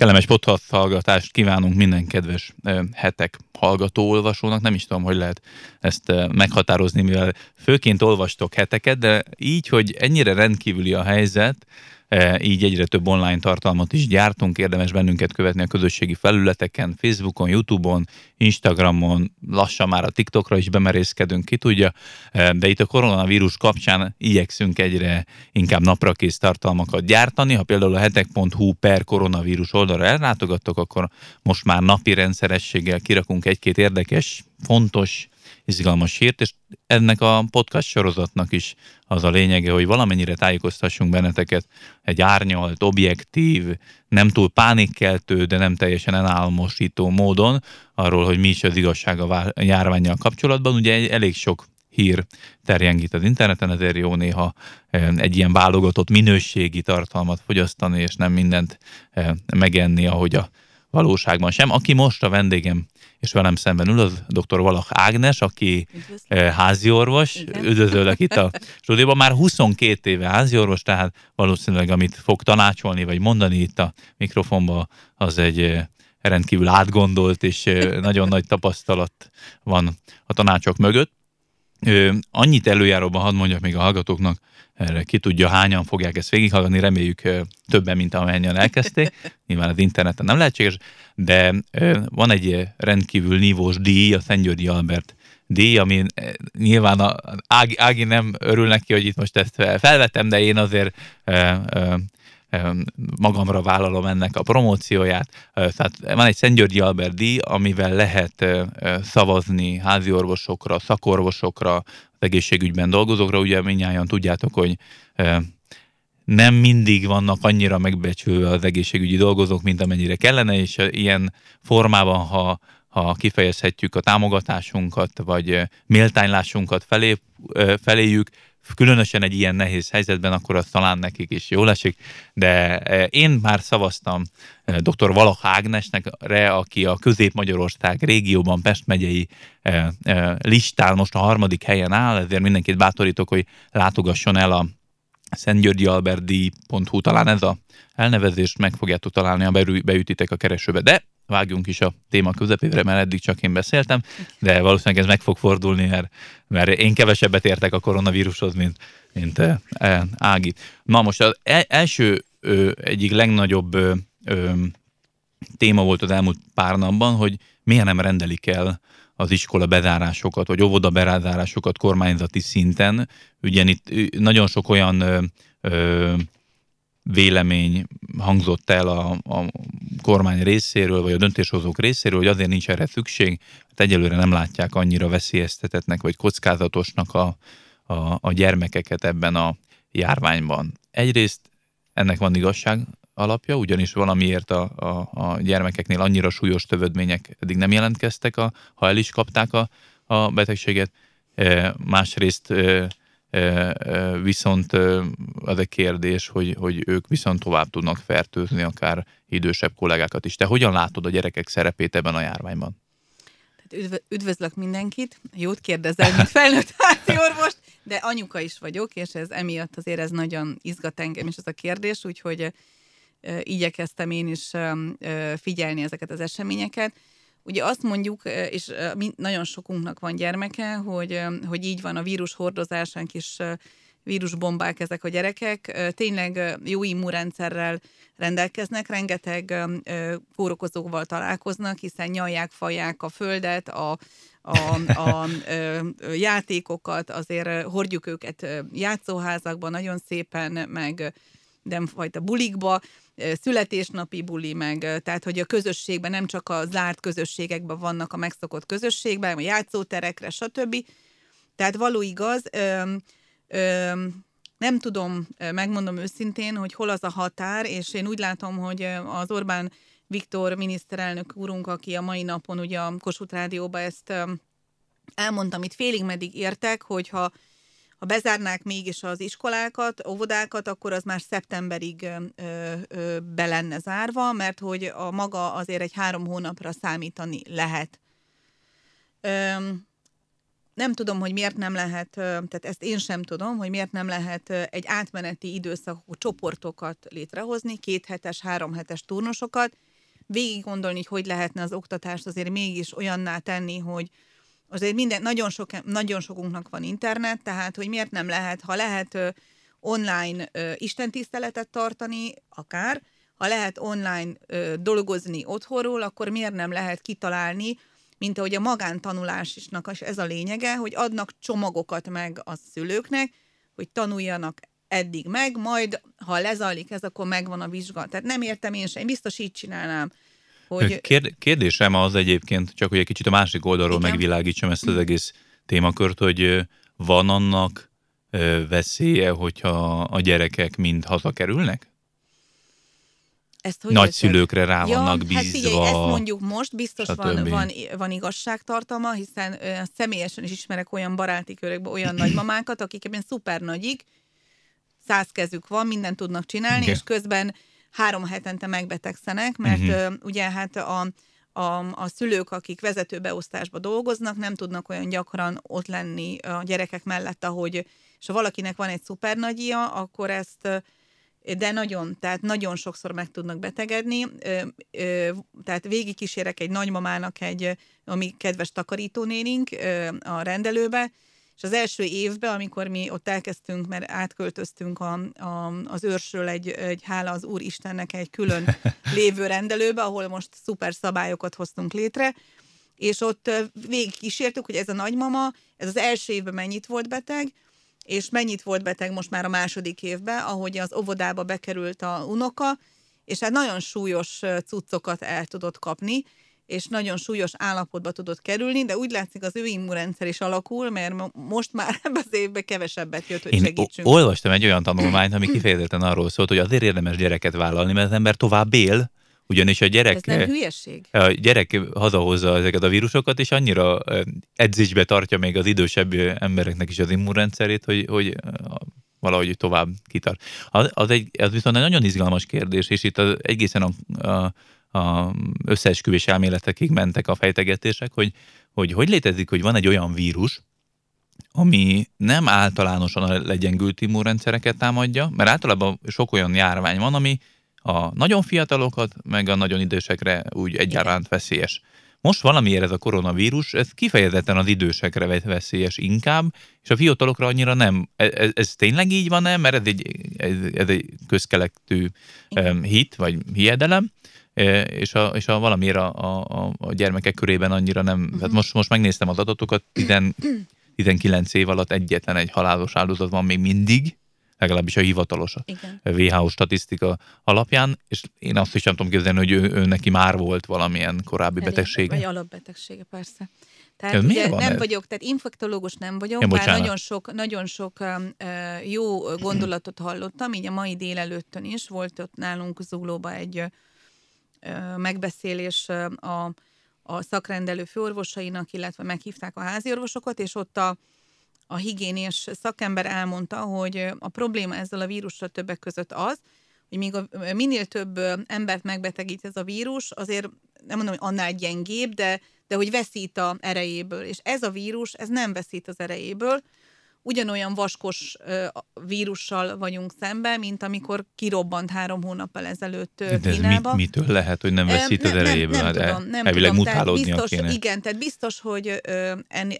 Kellemes podcast hallgatást kívánunk minden kedves hetek hallgató olvasónak. Nem is tudom, hogy lehet ezt meghatározni, mivel főként olvastok heteket, de így, hogy ennyire rendkívüli a helyzet, így egyre több online tartalmat is gyártunk, érdemes bennünket követni a közösségi felületeken, Facebookon, Youtube-on, Instagramon, lassan már a TikTokra is bemerészkedünk, ki tudja, e, de itt a koronavírus kapcsán igyekszünk egyre inkább naprakész tartalmakat gyártani. Ha például a hetek.hu per koronavírus oldalra ellátogattok, akkor most már napi rendszerességgel kirakunk egy-két érdekes, fontos izgalmas hírt, és ennek a podcast sorozatnak is az a lényege, hogy valamennyire tájékoztassunk benneteket egy árnyalt, objektív, nem túl pánikkeltő, de nem teljesen elálmosító módon arról, hogy mi is az igazság a járványjal kapcsolatban. Ugye elég sok hír terjengít az interneten, ezért jó néha eh, egy ilyen válogatott minőségi tartalmat fogyasztani, és nem mindent eh, megenni, ahogy a valóságban sem. Aki most a vendégem és velem szemben ül az dr. Valach Ágnes, aki Üdvözlöm. háziorvos, üdvözöllek itt a stúdióban, már 22 éve háziorvos, tehát valószínűleg amit fog tanácsolni, vagy mondani itt a mikrofonba, az egy rendkívül átgondolt és nagyon nagy tapasztalat van a tanácsok mögött. Annyit előjáróban hadd mondjak még a hallgatóknak, erre ki tudja, hányan fogják ezt végighallgatni, reméljük többen, mint amennyien elkezdték. Nyilván az interneten nem lehetséges, de van egy rendkívül nívós díj, a Szent Györgyi Albert díj, ami nyilván a Ági, Ági nem örül neki, hogy itt most ezt felvetem, de én azért magamra vállalom ennek a promócióját. Tehát van egy Szent Györgyi Albert díj, amivel lehet szavazni háziorvosokra, szakorvosokra, az egészségügyben dolgozókra. Ugye minnyáján tudjátok, hogy nem mindig vannak annyira megbecsülve az egészségügyi dolgozók, mint amennyire kellene, és ilyen formában, ha, ha kifejezhetjük a támogatásunkat, vagy méltánylásunkat felé, feléjük, különösen egy ilyen nehéz helyzetben, akkor az talán nekik is jól esik, de én már szavaztam dr. Valach Ágnesnek, aki a Közép-Magyarország régióban Pest megyei listán most a harmadik helyen áll, ezért mindenkit bátorítok, hogy látogasson el a szentgyörgyialberdi.hu, talán ez a elnevezést meg fogjátok találni, ha beütitek a keresőbe. De vágjunk is a téma közepére, mert eddig csak én beszéltem, de valószínűleg ez meg fog fordulni, mert, mert én kevesebbet értek a koronavírushoz, mint, mint e, Ági. Na most az e, első egyik legnagyobb téma volt az elmúlt pár napban, hogy miért nem rendelik el az iskola bezárásokat, vagy óvoda bezárásokat kormányzati szinten. Ugye itt nagyon sok olyan vélemény hangzott el a, a kormány részéről, vagy a döntéshozók részéről, hogy azért nincs erre szükség, hát egyelőre nem látják annyira veszélyeztetetnek, vagy kockázatosnak a, a, a gyermekeket ebben a járványban. Egyrészt ennek van igazság alapja, ugyanis valamiért a, a, a gyermekeknél annyira súlyos tövödmények eddig nem jelentkeztek, a, ha el is kapták a, a betegséget. E, másrészt e, viszont az a kérdés, hogy, hogy ők viszont tovább tudnak fertőzni akár idősebb kollégákat is. Te hogyan látod a gyerekek szerepét ebben a járványban? üdvözlök mindenkit, jót kérdezel, mint felnőtt házi orvost, de anyuka is vagyok, és ez emiatt azért ez nagyon izgat engem is ez a kérdés, úgyhogy igyekeztem én is figyelni ezeket az eseményeket. Ugye azt mondjuk, és nagyon sokunknak van gyermeke, hogy, hogy így van a vírus hordozásánk is vírusbombák ezek a gyerekek, tényleg jó immunrendszerrel rendelkeznek, rengeteg kórokozóval találkoznak, hiszen nyalják, faják a földet, a, a, a, a játékokat, azért hordjuk őket játszóházakban nagyon szépen, meg fajta bulikba, születésnapi buli, meg tehát, hogy a közösségben, nem csak a zárt közösségekben vannak a megszokott közösségben, a játszóterekre, stb. Tehát való igaz, ö, ö, nem tudom, megmondom őszintén, hogy hol az a határ, és én úgy látom, hogy az Orbán Viktor miniszterelnök úrunk, aki a mai napon ugye a Kossuth Rádióban ezt elmondta, amit félig meddig értek, hogyha ha bezárnák mégis az iskolákat, óvodákat, akkor az már szeptemberig ö, ö, be lenne zárva, mert hogy a maga azért egy három hónapra számítani lehet. Ö, nem tudom, hogy miért nem lehet, tehát ezt én sem tudom, hogy miért nem lehet egy átmeneti időszakú csoportokat létrehozni, két hetes, három hetes turnusokat, végig gondolni, hogy hogy lehetne az oktatást azért mégis olyanná tenni, hogy azért minden, nagyon, sok, nagyon sokunknak van internet, tehát hogy miért nem lehet, ha lehet ö, online ö, istentiszteletet tartani, akár, ha lehet online ö, dolgozni otthonról, akkor miért nem lehet kitalálni, mint ahogy a magántanulás isnak ez a lényege, hogy adnak csomagokat meg a szülőknek, hogy tanuljanak eddig meg, majd ha lezajlik ez, akkor megvan a vizsga. Tehát nem értem én sem, én biztos így csinálnám. Hogy... Kérd, kérdésem az egyébként, csak hogy egy kicsit a másik oldalról Igen. megvilágítsam ezt az egész témakört, hogy van annak veszélye, hogyha a gyerekek mind hazakerülnek? Ezt hogy Nagyszülőkre rá ja, vannak bízva. Hát figyelj, ezt mondjuk most biztos van, van, van igazságtartalma, hiszen ö, személyesen is ismerek olyan baráti körökben olyan nagymamákat, akik ebben szuper nagyik, száz kezük van, mindent tudnak csinálni, okay. és közben három hetente megbetegszenek, mert uh-huh. ugye hát a, a, a szülők, akik vezetőbeosztásba dolgoznak, nem tudnak olyan gyakran ott lenni a gyerekek mellett, ahogy, és ha valakinek van egy szuper nagyja, akkor ezt de nagyon, tehát nagyon sokszor meg tudnak betegedni. Tehát végigkísérek egy nagymamának egy, ami kedves takarítónénink a rendelőbe, és az első évben, amikor mi ott elkezdtünk, mert átköltöztünk a, a, az őrsről egy, egy hála az Úr Istennek egy külön lévő rendelőbe, ahol most szuper szabályokat hoztunk létre, és ott végig kísértük, hogy ez a nagymama, ez az első évben mennyit volt beteg, és mennyit volt beteg most már a második évben, ahogy az óvodába bekerült a unoka, és hát nagyon súlyos cuccokat el tudott kapni, és nagyon súlyos állapotba tudott kerülni, de úgy látszik az ő immunrendszer is alakul, mert most már ebben az évben kevesebbet jött, hogy Én segítsünk. olvastam egy olyan tanulmányt, ami kifejezetten arról szólt, hogy azért érdemes gyereket vállalni, mert az ember tovább él, ugyanis a gyerek, Ez nem hülyeség. A gyerek hazahozza ezeket a vírusokat, és annyira edzésbe tartja még az idősebb embereknek is az immunrendszerét, hogy, hogy valahogy tovább kitart. Az, az, egy, az viszont egy nagyon izgalmas kérdés, és itt az egészen a, a a összeesküvés elméletekig mentek a fejtegetések, hogy, hogy hogy létezik, hogy van egy olyan vírus, ami nem általánosan a legyengült immunrendszereket támadja, mert általában sok olyan járvány van, ami a nagyon fiatalokat, meg a nagyon idősekre úgy egyaránt veszélyes. Most valamiért ez a koronavírus, ez kifejezetten az idősekre veszélyes inkább, és a fiatalokra annyira nem. Ez, ez, ez tényleg így van-e? Mert ez egy, ez, ez egy közkelektű um, hit, vagy hiedelem, és a, és a valamiért a, a, a gyermekek körében annyira nem. Uh-huh. Hát most, most megnéztem az adatokat, 10, 19 év alatt egyetlen egy halálos áldozat van még mindig, legalábbis a hivatalos Igen. WHO statisztika alapján, és én azt is nem tudom képzelni, hogy ő, ő neki már volt valamilyen korábbi Elég, betegsége. Vagy alapbetegsége, persze. Tehát ugye nem ez? vagyok, tehát infektológus nem vagyok, bár nagyon sok, nagyon sok jó gondolatot hallottam, így a mai délelőttön is volt ott nálunk Zuglóba egy megbeszélés a, a szakrendelő főorvosainak, illetve meghívták a háziorvosokat, és ott a, a higiénés szakember elmondta, hogy a probléma ezzel a vírussal többek között az, hogy még a, minél több embert megbetegít ez a vírus, azért nem mondom, hogy annál gyengébb, de, de hogy veszít a erejéből. És ez a vírus, ez nem veszít az erejéből, ugyanolyan vaskos vírussal vagyunk szemben, mint amikor kirobbant három hónappal ezelőtt De Kínába. Mit, mitől lehet, hogy nem veszít az erejéből? Nem, nem, nem tudom, nem Elvileg tudom. Tehát biztos, kéne. Igen, tehát biztos, hogy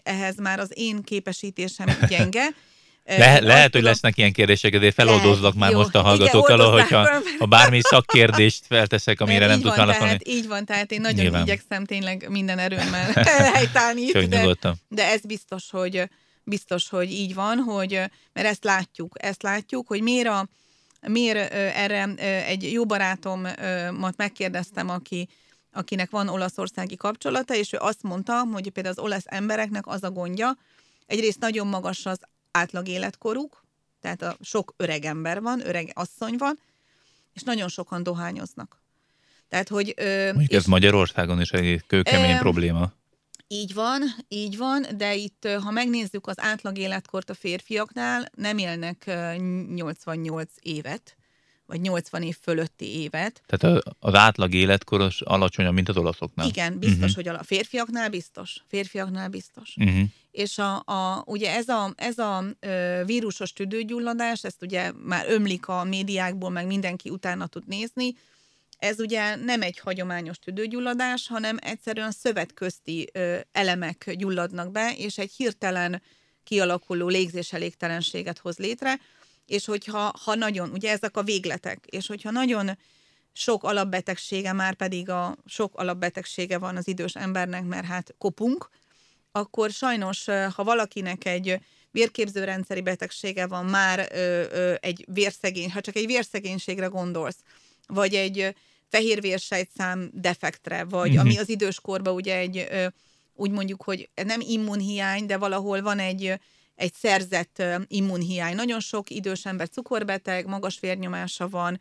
ehhez már az én képesítésem gyenge, Le, lehet, hogy tudom, lesznek ilyen kérdések, de feloldozlak már jó, most a hallgatókkal, igen, hogyha ha bármi szakkérdést felteszek, amire nem tudsz válaszolni. Így van, tehát én nagyon Nyilván. igyekszem tényleg minden erőmmel helytállni itt, de, de ez biztos, hogy biztos, hogy így van, hogy, mert ezt látjuk, ezt látjuk, hogy miért, a, miért erre egy jó barátomat megkérdeztem, aki, akinek van olaszországi kapcsolata, és ő azt mondta, hogy például az olasz embereknek az a gondja, egyrészt nagyon magas az átlag életkoruk, tehát a sok öreg ember van, öreg asszony van, és nagyon sokan dohányoznak. Tehát, hogy... Mondjuk ez Magyarországon is egy kőkemény e, probléma. Így van, így van, de itt, ha megnézzük az átlag életkort a férfiaknál, nem élnek 88 évet, vagy 80 év fölötti évet. Tehát az átlag életkoros alacsonyabb, mint az olaszoknál. Igen, biztos, uh-huh. hogy a férfiaknál biztos. Férfiaknál biztos. Uh-huh. És a, a, ugye ez a, ez a vírusos tüdőgyulladás, ezt ugye már ömlik a médiákból, meg mindenki utána tud nézni, ez ugye nem egy hagyományos tüdőgyulladás, hanem egyszerűen szövetközti elemek gyulladnak be, és egy hirtelen kialakuló légzéselégtelenséget hoz létre, és hogyha ha nagyon, ugye ezek a végletek, és hogyha nagyon sok alapbetegsége, már pedig a sok alapbetegsége van az idős embernek, mert hát kopunk, akkor sajnos, ha valakinek egy vérképzőrendszeri betegsége van, már ö, ö, egy vérszegény, ha csak egy vérszegénységre gondolsz, vagy egy fehérvérsejtszám defektre, vagy mm-hmm. ami az időskorban ugye egy, úgy mondjuk, hogy nem immunhiány, de valahol van egy egy szerzett immunhiány. Nagyon sok idős ember cukorbeteg, magas vérnyomása van,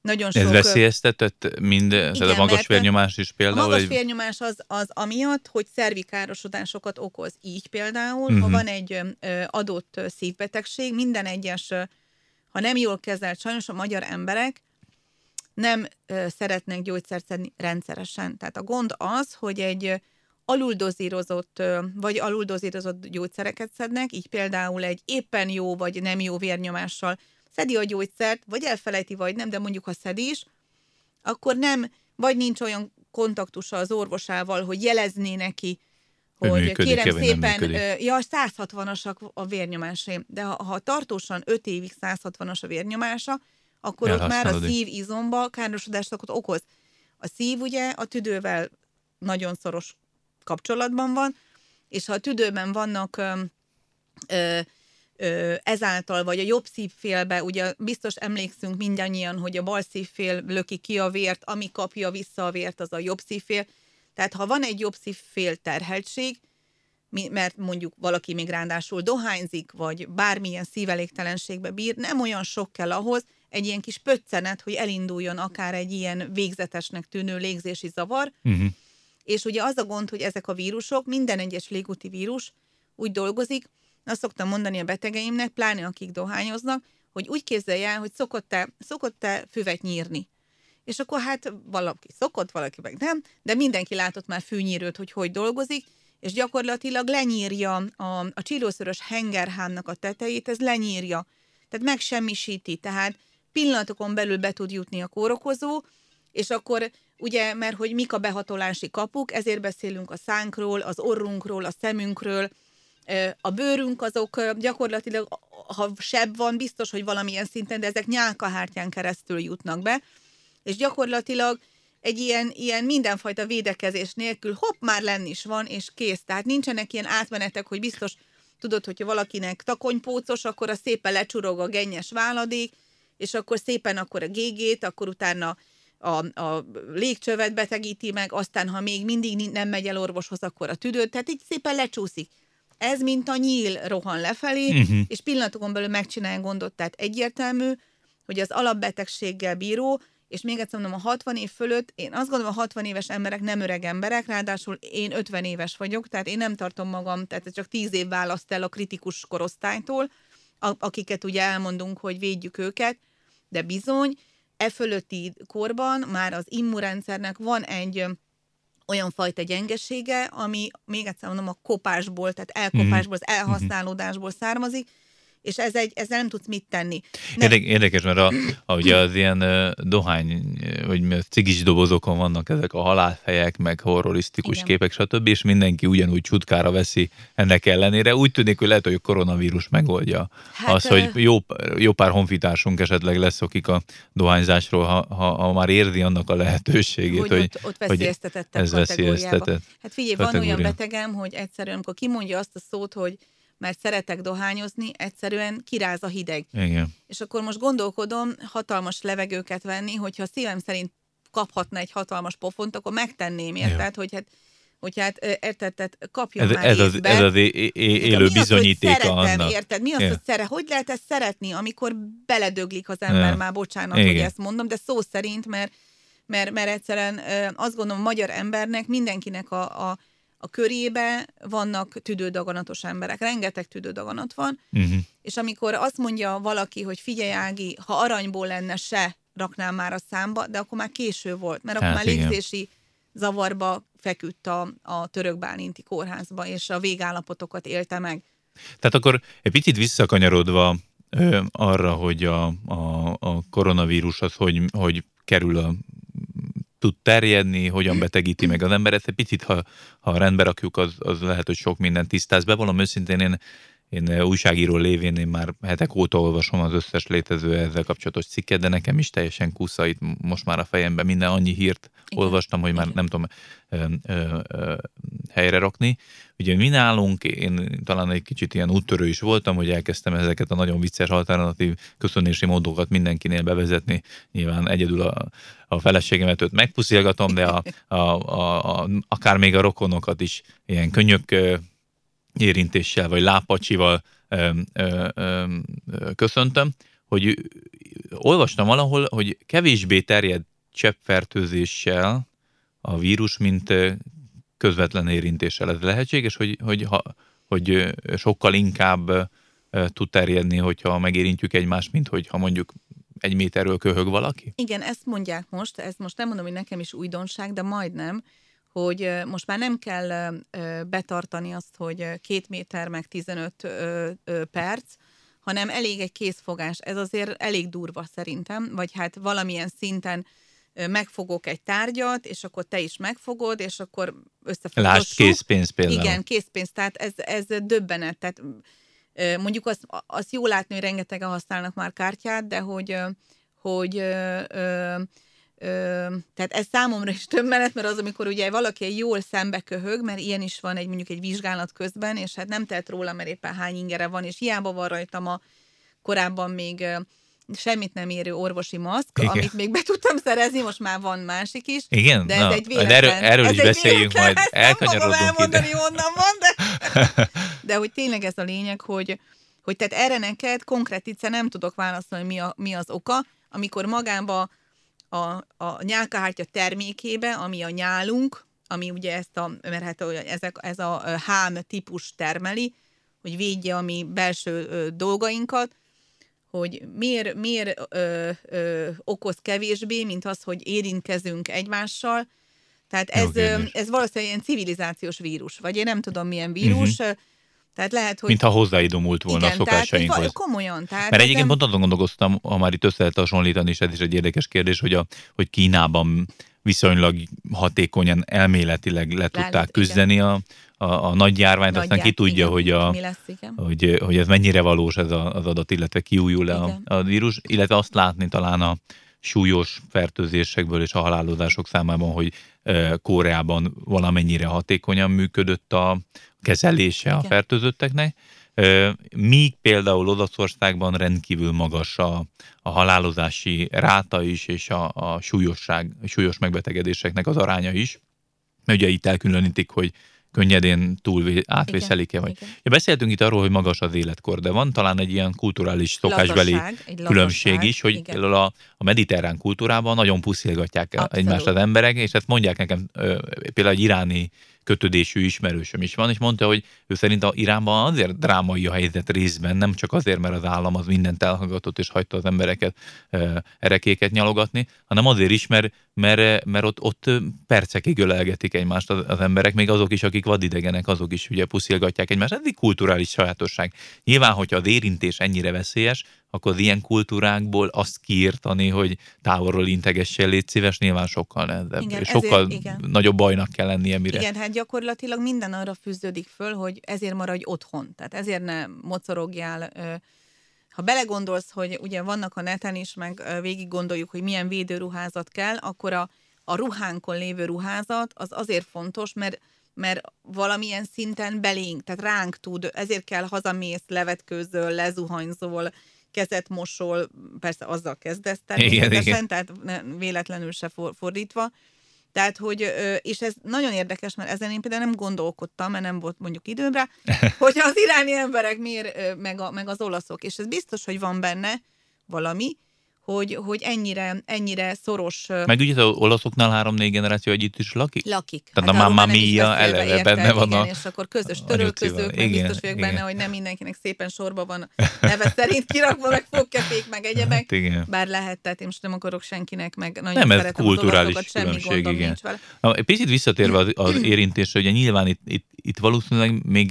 nagyon sok... Ez veszélyeztetett mind, igen, tehát a magas vérnyomás is például? A magas vérnyomás az, az amiatt, hogy szervikárosodásokat okoz. Így például, uh-huh. ha mhm. van egy adott szívbetegség, minden egyes, ha nem jól kezelt, sajnos a magyar emberek nem szeretnek gyógyszert szedni rendszeresen. Tehát a gond az, hogy egy aluldozírozott vagy aluldozírozott gyógyszereket szednek, így például egy éppen jó vagy nem jó vérnyomással szedi a gyógyszert, vagy elfelejti, vagy nem, de mondjuk ha szedi is, akkor nem, vagy nincs olyan kontaktusa az orvosával, hogy jelezné neki, hogy működik, kérem szépen, ja, 160-asak a vérnyomásé, de ha, ha tartósan 5 évig 160-as a vérnyomása, akkor ott már a szív izomba károsodásokat okoz. A szív ugye a tüdővel nagyon szoros kapcsolatban van, és ha a tüdőben vannak ö, ö, ö, ezáltal, vagy a jobb szívfélbe, ugye biztos emlékszünk mindannyian, hogy a bal szívfél löki ki a vért, ami kapja vissza a vért, az a jobb szívfél. Tehát ha van egy jobb szívfél terheltség, mert mondjuk valaki még ráadásul dohányzik, vagy bármilyen szívelégtelenségbe bír, nem olyan sok kell ahhoz, egy ilyen kis pöccenet, hogy elinduljon akár egy ilyen végzetesnek tűnő légzési zavar, uh-huh. És ugye az a gond, hogy ezek a vírusok, minden egyes légúti vírus úgy dolgozik, azt szoktam mondani a betegeimnek, pláne akik dohányoznak, hogy úgy képzelje el, hogy szokott-e, szokott-e füvet nyírni. És akkor hát valaki szokott, valaki meg nem, de mindenki látott már fűnyírőt, hogy hogy dolgozik, és gyakorlatilag lenyírja a, a csillószörös hengerhámnak a tetejét, ez lenyírja. Tehát megsemmisíti, tehát pillanatokon belül be tud jutni a kórokozó, és akkor ugye, mert hogy mik a behatolási kapuk, ezért beszélünk a szánkról, az orrunkról, a szemünkről, a bőrünk azok gyakorlatilag, ha sebb van, biztos, hogy valamilyen szinten, de ezek nyálkahártyán keresztül jutnak be, és gyakorlatilag egy ilyen, ilyen mindenfajta védekezés nélkül hopp, már lenni is van, és kész. Tehát nincsenek ilyen átmenetek, hogy biztos tudod, hogyha valakinek takonypócos, akkor a szépen lecsurog a gennyes váladék, és akkor szépen akkor a gégét, akkor utána a, a légcsövet betegíti meg, aztán ha még mindig nem megy el orvoshoz, akkor a tüdőt, tehát így szépen lecsúszik. Ez mint a nyíl rohan lefelé, uh-huh. és pillanatokon belül megcsinálja gondot, tehát egyértelmű, hogy az alapbetegséggel bíró, és még egyszer mondom, a 60 év fölött, én azt gondolom, a 60 éves emberek nem öreg emberek, ráadásul én 50 éves vagyok, tehát én nem tartom magam, tehát csak 10 év választ el a kritikus korosztálytól, akiket ugye elmondunk, hogy védjük őket, de bizony, e fölötti korban már az immunrendszernek van egy olyan fajta gyengesége, ami még egyszer mondom a kopásból, tehát elkopásból, az mhm. elhasználódásból származik, és ez egy, ezzel nem tudsz mit tenni. Nem. Érdekes, mert a, a, ugye az ilyen uh, dohány, vagy cigis dobozokon vannak ezek a halálfejek, meg horrorisztikus Igen. képek, stb., és mindenki ugyanúgy csutkára veszi ennek ellenére. Úgy tűnik, hogy lehet, hogy a koronavírus megoldja hát, az, hogy jó, jó pár honfitársunk esetleg lesz, akik a dohányzásról, ha, ha, ha már érzi annak a lehetőségét, hogy, hogy ott, ott veszélyeztetett ez veszélyeztetett. Hát figyelj, van olyan betegem, hogy egyszerűen, amikor kimondja azt a szót, hogy mert szeretek dohányozni, egyszerűen kiráz a hideg. Igen. És akkor most gondolkodom, hatalmas levegőket venni, hogyha szívem szerint kaphatna egy hatalmas pofont, akkor megtenném, érted, hogy hát hogy hát érted, tehát kapjon ez, már ez az, ez az é, é, élő bizonyítéka szeretem, annak. Érted? Mi az, Igen. hogy szere, hogy lehet ezt szeretni, amikor beledöglik az ember, Igen. már bocsánat, Igen. hogy ezt mondom, de szó szerint, mert, mert, mert egyszerűen azt gondolom, a magyar embernek, mindenkinek a, a a körébe vannak tüdődaganatos emberek, rengeteg tüdődaganat van, uh-huh. és amikor azt mondja valaki, hogy figyelj Ági, ha aranyból lenne se, raknám már a számba, de akkor már késő volt, mert hát akkor már légzési zavarba feküdt a, a török bálinti kórházba, és a végállapotokat élte meg. Tehát akkor egy picit visszakanyarodva ö, arra, hogy a, a, a koronavírus az hogy, hogy kerül a tud terjedni, hogyan betegíti meg az emberet. Egy picit, ha, ha rendbe rakjuk, az, az lehet, hogy sok minden tisztáz. Bevallom őszintén, én én újságíró lévén én már hetek óta olvasom az összes létező ezzel kapcsolatos cikket, de nekem is teljesen kusza itt most már a fejemben minden annyi hírt Igen. olvastam, hogy már Igen. nem tudom ö, ö, ö, helyre rakni. Ugye mi nálunk, én talán egy kicsit ilyen úttörő is voltam, hogy elkezdtem ezeket a nagyon vicces alternatív köszönési módokat mindenkinél bevezetni. Nyilván egyedül a, a feleségemet őt megpuszilgatom, de a, a, a, a, akár még a rokonokat is ilyen könnyök érintéssel vagy lápacsival köszöntöm, hogy olvastam valahol, hogy kevésbé terjed cseppfertőzéssel a vírus, mint közvetlen érintéssel. Ez lehetséges, hogy, hogy, ha, hogy sokkal inkább tud terjedni, hogyha megérintjük egymást, mint hogyha mondjuk egy méterről köhög valaki? Igen, ezt mondják most, ezt most nem mondom, hogy nekem is újdonság, de majdnem, hogy most már nem kell betartani azt, hogy két méter meg 15 perc, hanem elég egy készfogás. Ez azért elég durva szerintem, vagy hát valamilyen szinten megfogok egy tárgyat, és akkor te is megfogod, és akkor összefogod. Lásd készpénz például. Igen, készpénz, tehát ez, ez döbbenet. Tehát mondjuk azt, azt jó látni, hogy rengetegen használnak már kártyát, de hogy, hogy Ö, tehát ez számomra is több menet, mert az, amikor ugye valaki jól szembe köhög, mert ilyen is van egy mondjuk egy vizsgálat közben, és hát nem telt róla, mert éppen hány ingere van, és hiába van rajtam a korábban még semmit nem érő orvosi maszk, Igen. amit még be tudtam szerezni, most már van másik is. Igen? De ez Na, egy véletlen. Erről, erről is beszéljünk majd, elkanyarodunk nem elmondani, ide. honnan van, de, de hogy tényleg ez a lényeg, hogy, hogy tehát erre neked konkrét nem tudok válaszolni, mi, a, mi az oka, amikor magába a, a nyálkahártya termékébe, ami a nyálunk, ami ugye ezt a, mert hát ezek, ez a hám típus termeli, hogy védje a mi belső ö, dolgainkat, hogy miért, miért ö, ö, okoz kevésbé, mint az, hogy érintkezünk egymással. Tehát ez, Jó, ez valószínűleg ilyen civilizációs vírus, vagy én nem tudom milyen vírus, uh-huh. Tehát lehet, hogy... Mintha hozzáidomult volna igen, a szokásainkhoz. Tehát, komolyan. Tehát Mert egyébként pont azon gondolkoztam, ha már itt össze lehet hasonlítani, és ez is egy érdekes kérdés, hogy, a, hogy Kínában viszonylag hatékonyan elméletileg le tudták Lát, küzdeni a, a, a nagy járványt, nagy aztán ki tudja, igen, hogy, a, lesz, hogy, hogy ez mennyire valós ez a, az adat, illetve kiújul le a, a vírus, illetve azt látni talán a súlyos fertőzésekből és a halálozások számában, hogy Koreában valamennyire hatékonyan működött a, kezelése Igen. a fertőzötteknek, míg például Olaszországban rendkívül magas a, a halálozási ráta is, és a, a súlyosság, súlyos megbetegedéseknek az aránya is. Mert ugye itt elkülönítik, hogy könnyedén túl átvészelik-e. Vagy. Ja, beszéltünk itt arról, hogy magas az életkor, de van talán egy ilyen kulturális szokásbeli különbség is, hogy például a, a mediterrán kultúrában nagyon puszilgatják Abszolút. egymást az emberek, és ezt mondják nekem például egy iráni kötődésű ismerősöm is van, és mondta, hogy ő szerint a Iránban azért drámai a helyzet részben, nem csak azért, mert az állam az mindent elhallgatott és hagyta az embereket erekéket nyalogatni, hanem azért is, mert, mert, mert ott, ott percekig ölelgetik egymást az, az emberek, még azok is, akik vadidegenek, azok is ugye puszilgatják egymást. Ez egy kulturális sajátosság. Nyilván, hogyha az érintés ennyire veszélyes, akkor ilyen kultúrákból azt kiírtani, hogy távolról integessél, légy szíves, nyilván sokkal nehezebb. Igen, sokkal ezért, igen. nagyobb bajnak kell lennie, mire. Igen, hát gyakorlatilag minden arra fűződik föl, hogy ezért maradj otthon. Tehát ezért ne mocorogjál. Ha belegondolsz, hogy ugye vannak a neten is, meg végig gondoljuk, hogy milyen védőruházat kell, akkor a, a ruhánkon lévő ruházat az azért fontos, mert mert valamilyen szinten belénk, tehát ránk tud, ezért kell hazamész, levetkőzöl, lezuhanyzol, kezet mosol, persze azzal kezdesz természetesen, tehát véletlenül se fordítva. Tehát, hogy, és ez nagyon érdekes, mert ezen én például nem gondolkodtam, mert nem volt mondjuk időmre, hogy az iráni emberek miért, meg, a, meg az olaszok, és ez biztos, hogy van benne valami, hogy, hogy ennyire, ennyire szoros... Meg ugye az olaszoknál három-négy generáció együtt is lakik? Lakik. Tehát hát a Mamma Mia eleve érte, benne van igen, a... és akkor közös törölközők, meg biztos vagyok benne, hogy nem mindenkinek szépen sorba van neve szerint kirakva, meg fogkefék, meg egyebek. Hát igen. Bár lehet, tehát én most nem akarok senkinek, meg nagyon nem, ez kulturális semmi különbség, igen. Nincs vele. Egy picit visszatérve az, az érintésre, ugye nyilván itt, itt, itt valószínűleg még,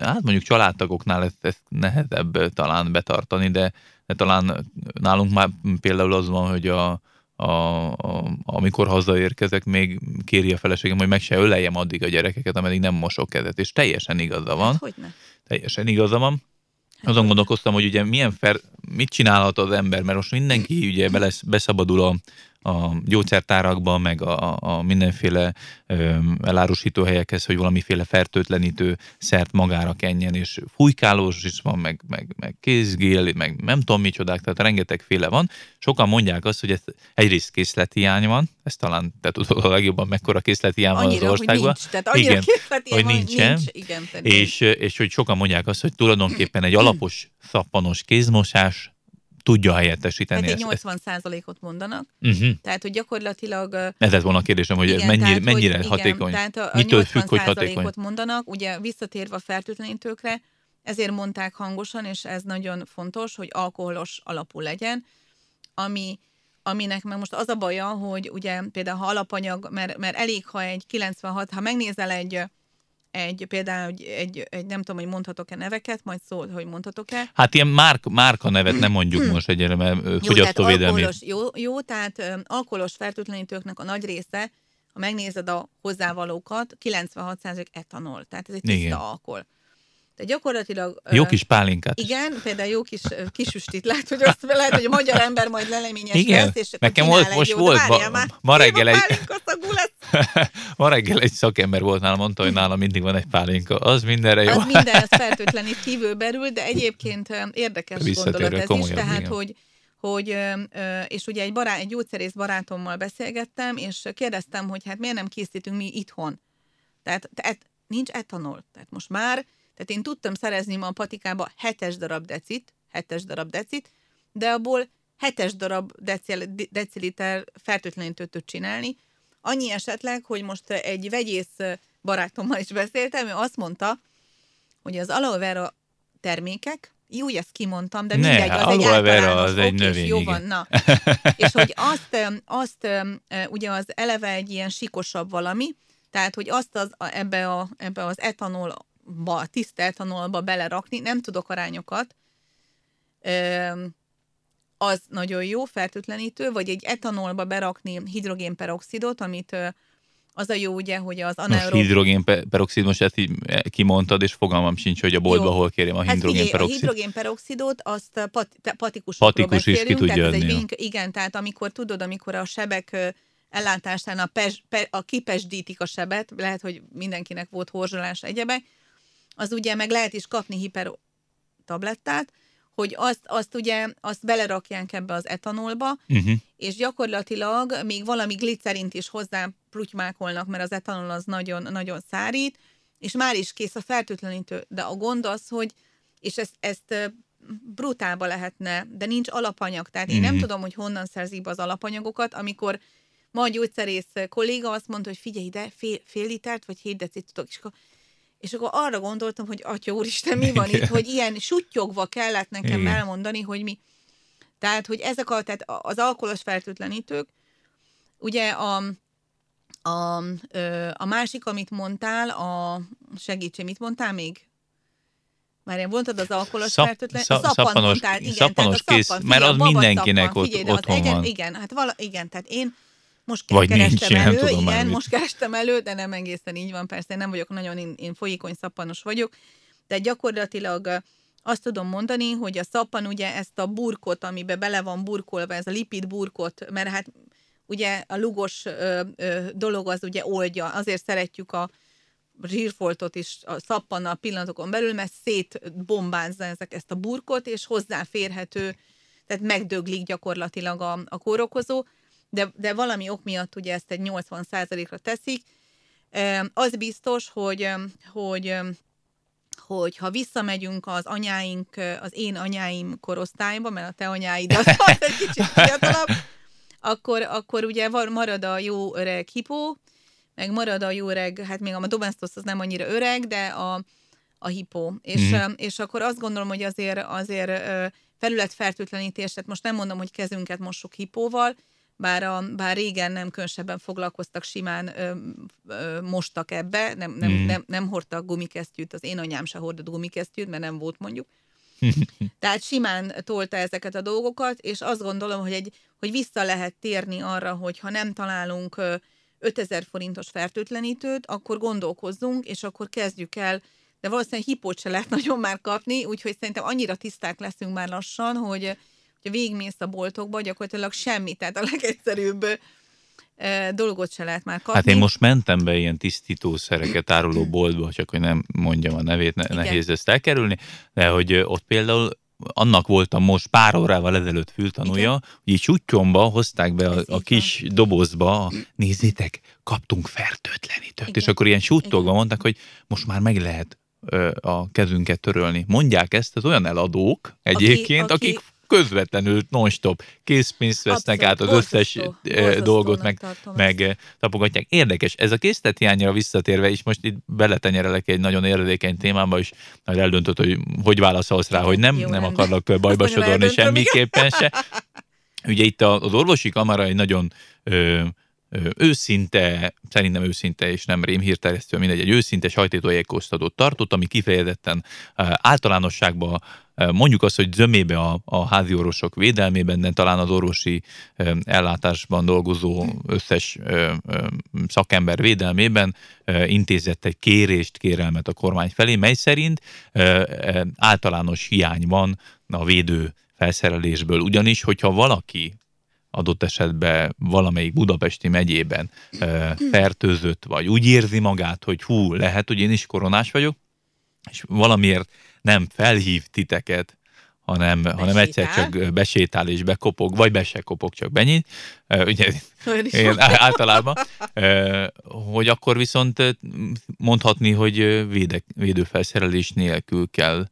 hát mondjuk családtagoknál ezt, ezt nehezebb talán betartani, de de talán nálunk már például az van, hogy a, a, a, amikor hazaérkezek, még kéri a feleségem, hogy meg se öleljem addig a gyerekeket, ameddig nem mosok kezet, és teljesen igaza van. Hát, hogyne? Teljesen igaza van. Azon gondolkoztam, hogy ugye milyen fer, mit csinálhat az ember, mert most mindenki ugye belesz, beszabadul a, a gyógyszertárakba, meg a, a mindenféle ö, elárusító helyekhez, hogy valamiféle fertőtlenítő szert magára kenjen, és fújkálós is van, meg, meg, meg kézgél, meg nem tudom micsodák, tehát rengetegféle van. Sokan mondják azt, hogy ez egyrészt készlethiány van, ezt talán te tudod a legjobban, mekkora készlethiány van az országban. Hogy nincs, tehát annyira Igen, hogy nincsen. Nincs, igen. És, és hogy sokan mondják azt, hogy tulajdonképpen egy alapos szappanos kézmosás tudja helyettesíteni Hát egy ezt. 80%-ot mondanak, Uh-huh. tehát hogy gyakorlatilag Ez lett volna a kérdésem, hogy ez Igen, mennyire, tehát, mennyire hogy, hatékony. Igen, tehát a, a Mitől függ, hogy 80%-ot hatékony? mondanak, ugye visszatérve a fertőtlenítőkre, ezért mondták hangosan, és ez nagyon fontos, hogy alkoholos alapú legyen, ami, aminek meg most az a baja, hogy ugye például ha alapanyag, mert, mert elég, ha egy 96, ha megnézel egy, egy például egy, egy, egy nem tudom, hogy mondhatok-e neveket, majd szól, hogy mondhatok-e, Hát ilyen márk, márka nevet nem mondjuk most egyre, mert ö, jó, tehát fogyasztóvédelmi. alkoholos, jó, jó, tehát alkoholos fertőtlenítőknek a nagy része, ha megnézed a hozzávalókat, 96% etanol, tehát ez egy tiszta Igen. alkohol. Tehát gyakorlatilag... Jó kis pálinkát. Igen, például jó kis kisüstit lehet, hogy azt lehet, hogy a magyar ember majd leleményes Igen, lesz, és nekem volt- most volt ma- már, ma reggel egy-. Ma reggel egy szakember volt nálam, mondta, hogy nálam mindig van egy pálinka. Az mindenre jó. Az minden, az fertőtlenít kívül belül, de egyébként érdekes gondolat ez is, komolyabb, tehát, igen. hogy hogy, és ugye egy, bará, egy gyógyszerész barátommal beszélgettem, és kérdeztem, hogy hát miért nem készítünk mi itthon. Tehát, tehát nincs etanol. Tehát most már, tehát én tudtam szerezni ma a patikába hetes darab decit, hetes darab decit, de abból hetes darab decil, deciliter fertőtlenítőt csinálni. Annyi esetleg, hogy most egy vegyész barátommal is beszéltem, ő azt mondta, hogy az aloe vera termékek, jó, ezt kimondtam, de Ne, mindegy, az egy általános az egy növény, Jó van, na. és hogy azt, azt ugye az eleve egy ilyen sikosabb valami, tehát, hogy azt az, ebbe, a, ebbe az etanolba, a tiszta etanolba belerakni, nem tudok arányokat, az nagyon jó, fertőtlenítő, vagy egy etanolba berakni hidrogénperoxidot, amit az a jó ugye, hogy az Most anaerob... hidrogénperoxid, most ezt így kimondtad, és fogalmam sincs, hogy a boltba Jó. hol kérjem a Hát figyelj, a hidrogénperoxid. hidrogénperoxidot, azt a pat, patikusokról Patikus is ki tudja egy adni, vink, igen, tehát amikor tudod, amikor a sebek ellátásán a, pes, pe, a kipesdítik a sebet, lehet, hogy mindenkinek volt horzsolás egyebek, az ugye meg lehet is kapni hiper tablettát, hogy azt, azt ugye, azt belerakják ebbe az etanolba, Uh-huh. és gyakorlatilag még valami glicerint is hozzá plutymákolnak, mert az etanol az nagyon, nagyon szárít, és már is kész a fertőtlenítő. De a gond az, hogy, és ezt, ezt brutálba lehetne, de nincs alapanyag. Tehát én nem Mhm. tudom, hogy honnan szerzik be az alapanyagokat, amikor ma a gyógyszerész kolléga azt mondta, hogy figyelj ide, fél, fél litert, vagy 7 decit tudok, és akkor és akkor arra gondoltam, hogy atya úristen, mi van itt, hogy ilyen sutyogva kellett nekem Igen. elmondani, hogy mi. Tehát, hogy ezek a, tehát az alkoholos fertőtlenítők, ugye a, a, a másik, amit mondtál, a segítség, mit mondtál még? Már én mondtad az alkoholos Szap- fertőtlen... szap- szappan szappanos- mondtál, igen, szappanos tehát a kész, szappan, mert az mindenkinek babaszappan, ott- figyelj, otthon igen, van. Igen, hát vala, igen, tehát én most Vagy kerestem nincs, elő, tudom igen, most kerestem elő, de nem egészen így van, persze, én nem vagyok nagyon, én, én folyékony szappanos vagyok, de gyakorlatilag azt tudom mondani, hogy a szappan ugye ezt a burkot, amiben bele van burkolva, ez a lipid burkot, mert hát ugye a lugos ö, ö, dolog az ugye oldja, azért szeretjük a zsírfoltot is a szappannal pillanatokon belül, mert szétbombázza ezek, ezt a burkot, és hozzáférhető, tehát megdöglik gyakorlatilag a, a kórokozó, de, de valami ok miatt ugye ezt egy 80%-ra teszik. Az biztos, hogy, hogy hogy ha visszamegyünk az anyáink, az én anyáim korosztályba, mert a te anyáid az, az egy kicsit fiatalabb, akkor, akkor ugye marad a jó öreg hipó, meg marad a jó öreg, hát még a domestos az nem annyira öreg, de a, a hipó. És, mm. és akkor azt gondolom, hogy azért, azért felületfertőtlenítés, tehát most nem mondom, hogy kezünket mossuk hipóval, bár, a, bár régen nem különösebben foglalkoztak, simán ö, ö, mostak ebbe, nem, nem, Mhm. nem, nem hordtak gumikesztyűt, az én anyám se hordott gumikesztyűt, mert nem volt mondjuk. Tehát simán tolta ezeket a dolgokat, és azt gondolom, hogy, egy, hogy vissza lehet térni arra, hogy ha nem találunk 5000 forintos fertőtlenítőt, akkor gondolkozzunk, és akkor kezdjük el, de valószínűleg hipót se lehet nagyon már kapni, úgyhogy szerintem annyira tiszták leszünk már lassan, hogy ha végigmész a boltokba, gyakorlatilag semmi, tehát a legegyszerűbb dolgot se lehet már kapni. Hát én most mentem be ilyen tisztítószereket áruló boltba, csak hogy nem mondjam a nevét, ne, nehéz ezt elkerülni, de hogy ott például annak voltam most pár órával ezelőtt fültanúja, Igen. hogy így sutyomba hozták be a, a kis dobozba, nézzétek, kaptunk fertőtlenítőt, Igen. és akkor ilyen suttogva mondták, hogy most már meg lehet a kezünket törölni. Mondják ezt az olyan eladók egyébként, aki, akik közvetlenül non-stop készpénzt vesznek Abszolút, át az összes borzasztó, dolgot, meg, meg tapogatják. Érdekes, ez a készlet hiányra visszatérve is, most itt beletenyerelek egy nagyon érdekény témába, és majd eldöntött, hogy hogy válaszolsz rá, hogy nem, Jó, nem akarlak bajba sodorni semmiképpen se. Ugye itt az orvosi kamara egy nagyon ö, őszinte, szerintem őszinte és nem rémhírterjesztő, mindegy, egy őszinte sajtétójékoztatót tartott, ami kifejezetten általánosságban mondjuk azt, hogy zömébe a, a házi orvosok védelmében, de talán az orvosi ellátásban dolgozó összes szakember védelmében intézett egy kérést, kérelmet a kormány felé, mely szerint általános hiány van a védő felszerelésből. Ugyanis, hogyha valaki adott esetben valamelyik budapesti megyében fertőzött, vagy úgy érzi magát, hogy hú, lehet, hogy én is koronás vagyok, és valamiért nem felhív titeket, hanem, hanem egyszer csak besétál és bekopog, vagy be se kopog, csak benyit, ugye én általában, hogy akkor viszont mondhatni, hogy védek, védőfelszerelés nélkül kell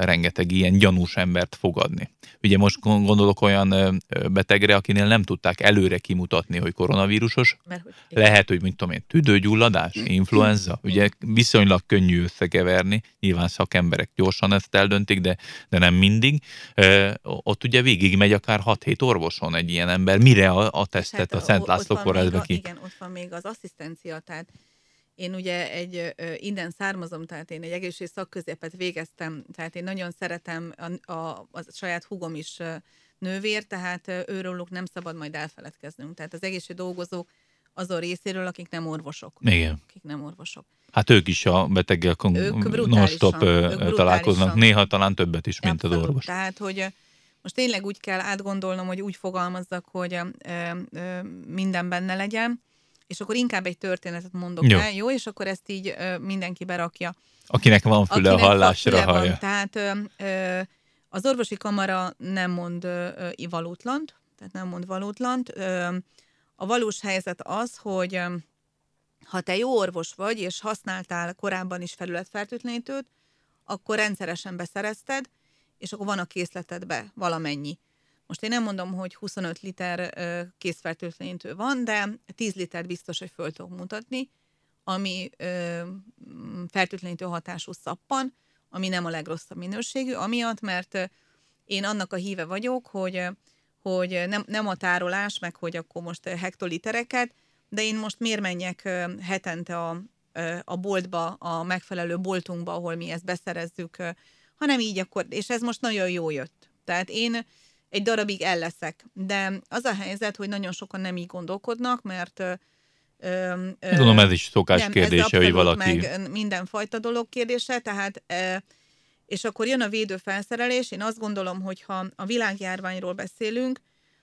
rengeteg ilyen gyanús embert fogadni. Ugye most gondolok olyan betegre, akinél nem tudták előre kimutatni, hogy koronavírusos. Mert, hogy Lehet, hogy mint tudom én, tüdőgyulladás, influenza. Ugye viszonylag könnyű összekeverni, nyilván szakemberek gyorsan ezt eldöntik, de, de nem mindig. Ott ugye végig megy akár 6-7 orvoson egy ilyen ember, mire a, a tesztet hát, a Szent László kórházba ki. Igen, ott van még az asszisztencia, tehát én ugye egy innen származom, tehát én egy egészség szakközépet végeztem, tehát én nagyon szeretem, a, a, a saját hugom is nővér, tehát őróluk nem szabad majd elfeledkeznünk. Tehát az egészség dolgozók azon részéről, akik nem orvosok. Igen. Akik nem orvosok. Hát ők is a beteggel non-stop találkoznak, néha talán többet is, mint Abszolút. az orvos. Tehát, hogy most tényleg úgy kell átgondolnom, hogy úgy fogalmazzak, hogy ö, ö, minden benne legyen, és akkor inkább egy történetet mondok jó. el, jó? És akkor ezt így ö, mindenki berakja. Akinek van füle Akinek a hallásra füle hallja. Van. Tehát ö, ö, az orvosi kamara nem mond ö, valótlant, tehát nem mond valótlant. Ö, a valós helyzet az, hogy ö, ha te jó orvos vagy, és használtál korábban is felületfertőtlenítőt, akkor rendszeresen beszerezted, és akkor van a készletedbe valamennyi. Most én nem mondom, hogy 25 liter készfertőtlenítő van, de 10 liter biztos, hogy föl tudok mutatni, ami fertőtlenítő hatású szappan, ami nem a legrosszabb minőségű, amiatt, mert én annak a híve vagyok, hogy, hogy nem, nem a tárolás, meg hogy akkor most hektolitereket, de én most miért menjek hetente a, a boltba, a megfelelő boltunkba, ahol mi ezt beszerezzük, hanem így akkor, és ez most nagyon jó jött. Tehát én egy darabig elleszek. De az a helyzet, hogy nagyon sokan nem így gondolkodnak, mert Tudom, ez is szokás nem, kérdése, hogy valaki... Meg mindenfajta dolog kérdése, tehát és akkor jön a védőfelszerelés. Én azt gondolom, hogy ha a világjárványról beszélünk,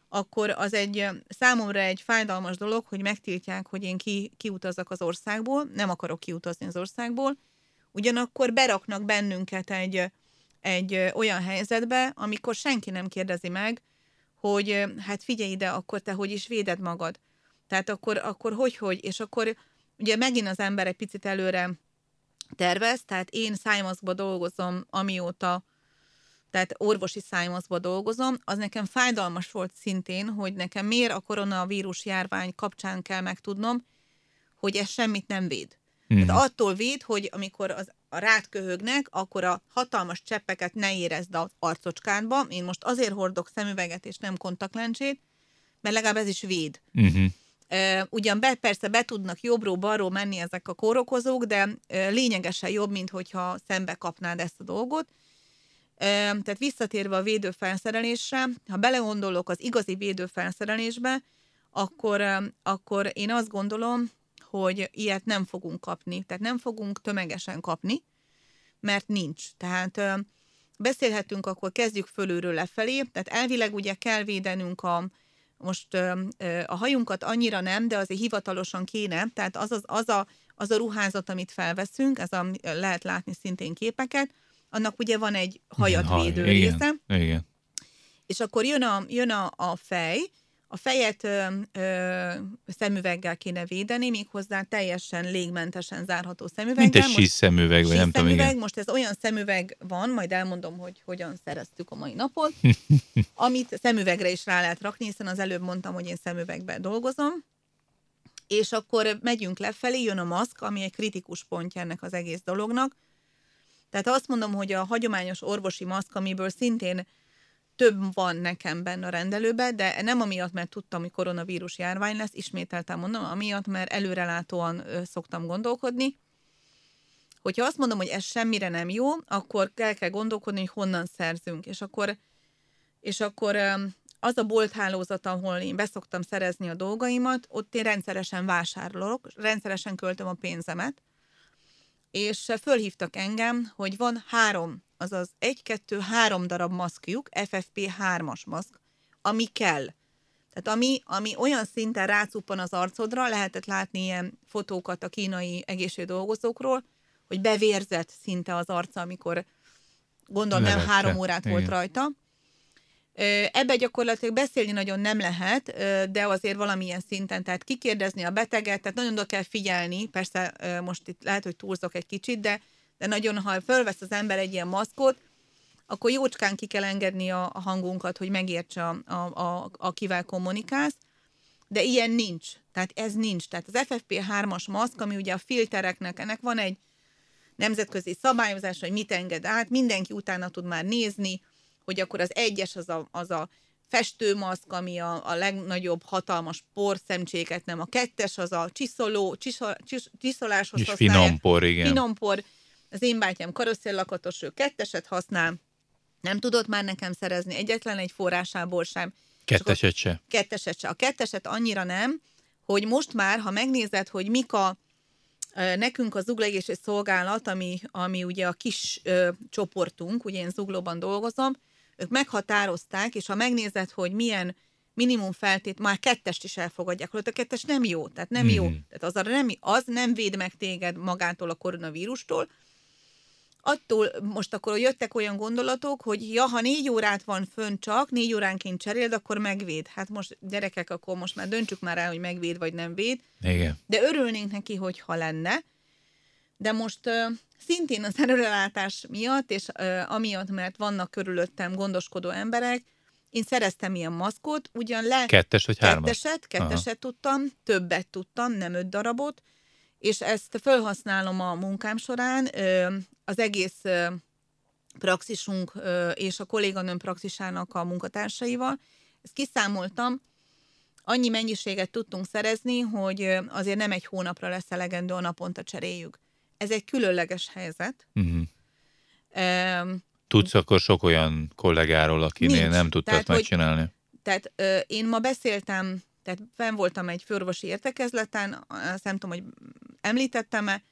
akkor az egy számomra egy fájdalmas dolog, hogy megtiltják, hogy én ki, kiutazzak az országból, nem akarok kiutazni az országból, ugyanakkor beraknak bennünket egy egy olyan helyzetbe, amikor senki nem kérdezi meg, hogy hát figyelj ide, akkor te hogy is véded magad. Tehát akkor, akkor hogy, hogy, és akkor ugye megint az ember egy picit előre tervez, tehát én szájmaszkba dolgozom, amióta, tehát orvosi szájmaszkba dolgozom, az nekem fájdalmas volt szintén, hogy nekem miért a koronavírus járvány kapcsán kell megtudnom, hogy ez semmit nem véd. Mm. Tehát attól véd, hogy amikor az a rád köhögnek, akkor a hatalmas cseppeket ne érezd az arcocskádba. Én most azért hordok szemüveget és nem kontaktlencsét, mert legalább ez is véd. Uh, ugyan be, persze be tudnak jobbról-balról menni ezek a kórokozók, de uh, lényegesen jobb, mint hogyha szembe kapnád ezt a dolgot. Tehát visszatérve a védőfelszerelésre, ha belegondolok az igazi védőfelszerelésbe, akkor, akkor én azt gondolom, hogy ilyet nem fogunk kapni. Tehát nem fogunk tömegesen kapni, mert nincs. Tehát beszélhetünk, akkor kezdjük fölülről lefelé. Tehát elvileg ugye kell védenünk a, most a hajunkat annyira nem, de azért hivatalosan kéne, tehát az, az, az, a, az a ruházat, amit felveszünk, ez a, lehet látni szintén képeket, annak ugye van egy hajat védő része. Igen, igen. És akkor jön a, jön a, a fej, a fejet ö, ö, szemüveggel kéne védeni, méghozzá teljesen légmentesen zárható szemüveggel. Mint egy síz szemüveg, vagy nem tudom, igen. Most ez olyan szemüveg van, majd elmondom, hogy hogyan szereztük a mai napot, amit szemüvegre is rá lehet rakni, hiszen az előbb mondtam, hogy én szemüvegben dolgozom, és akkor megyünk lefelé, jön a maszk, ami egy kritikus pontja ennek az egész dolognak. Tehát azt mondom, hogy a hagyományos orvosi maszk, amiből szintén több van nekem benne a rendelőbe, de nem amiatt, mert tudtam, hogy koronavírus járvány lesz, ismételtem mondom, amiatt, mert előrelátóan szoktam gondolkodni. Hogyha azt mondom, hogy ez semmire nem jó, akkor el kell gondolkodni, hogy honnan szerzünk. És akkor, és akkor az a bolthálózat, ahol én beszoktam szerezni a dolgaimat, ott én rendszeresen vásárolok, rendszeresen költöm a pénzemet, és fölhívtak engem, hogy van három azaz egy-kettő-három darab maszkjuk, FFP3-as maszk, ami kell. Tehát ami, ami olyan szinten rácuppan az arcodra, lehetett látni ilyen fotókat a kínai egészségdolgozókról, hogy bevérzett szinte az arca, amikor gondolom nem három órát Igen. volt rajta. Ebbe gyakorlatilag beszélni nagyon nem lehet, de azért valamilyen szinten, tehát kikérdezni a beteget, tehát nagyon oda kell figyelni, persze most itt lehet, hogy túlzok egy kicsit, de de nagyon, ha fölvesz az ember egy ilyen maszkot, akkor jócskán ki kell engedni a, a hangunkat, hogy megértse, a, a, a, akivel kommunikálsz, de ilyen nincs. Tehát ez nincs. Tehát az FFP3-as maszk, ami ugye a filtereknek, ennek van egy nemzetközi szabályozás, hogy mit enged át, mindenki utána tud már nézni, hogy akkor az egyes az a, az a festőmaszk, ami a, a legnagyobb hatalmas porszemcséket, nem a kettes, az a csiszoló, csiszol, csis, csiszoláshoz És finom por, igen. Finom por, az én bátyám karosszéllakatos, ő ketteset használ, nem tudott már nekem szerezni egyetlen egy forrásából sem. Ketteset se. Ketteset se. A ketteset annyira nem, hogy most már, ha megnézed, hogy mik a nekünk a zuglegési szolgálat, ami, ami ugye a kis ö, csoportunk, ugye én zuglóban dolgozom, ők meghatározták, és ha megnézed, hogy milyen minimum feltét, már kettest is elfogadják, hogy a kettes nem jó, tehát nem mm. jó. Tehát az, a nem, az nem véd meg téged magától a koronavírustól, attól most akkor jöttek olyan gondolatok, hogy ja, ha négy órát van fönn csak, négy óránként cseréld, akkor megvéd. Hát most gyerekek, akkor most már döntsük már el, hogy megvéd vagy nem véd. Igen. De örülnénk neki, hogyha lenne. De most szintén az előrelátás miatt, és amiatt, mert vannak körülöttem gondoskodó emberek, én szereztem ilyen maszkot, ugyan le... Kettes vagy hármas? Ketteset, ketteset Aha. tudtam, többet tudtam, nem öt darabot, és ezt felhasználom a munkám során, az egész praxisunk és a kolléganőm praxisának a munkatársaival. Ezt kiszámoltam, annyi mennyiséget tudtunk szerezni, hogy azért nem egy hónapra lesz elegendő a naponta cseréljük. Ez egy különleges helyzet. Uh-huh. Um, Tudsz akkor sok olyan kollégáról, akinél nincs. nem tudtad tehát, megcsinálni? Hogy, tehát ö, én ma beszéltem, tehát fenn voltam egy főorvosi értekezleten, azt nem tudom, hogy említettem-e,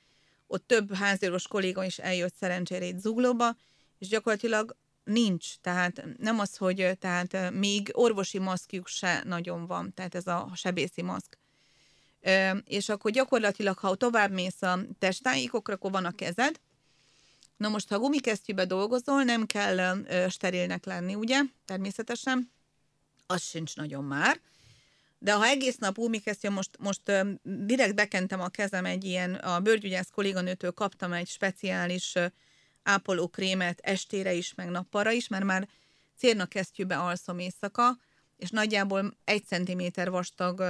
ott több háziorvos kolléga is eljött szerencsére itt Zuglóba, és gyakorlatilag nincs, tehát nem az, hogy tehát még orvosi maszkjuk se nagyon van, tehát ez a sebészi maszk. És akkor gyakorlatilag, ha tovább mész a testáikokra, akkor van a kezed. Na most, ha gumikesztyűbe dolgozol, nem kell sterilnek lenni, ugye? Természetesen. Az sincs nagyon már. De ha egész nap úmikesztja, most, most direkt bekentem a kezem egy ilyen, a bőrgyügyász kolléganőtől kaptam egy speciális ápolókrémet estére is, meg nappalra is, mert már cérnakesztyűbe alszom éjszaka, és nagyjából egy centiméter vastag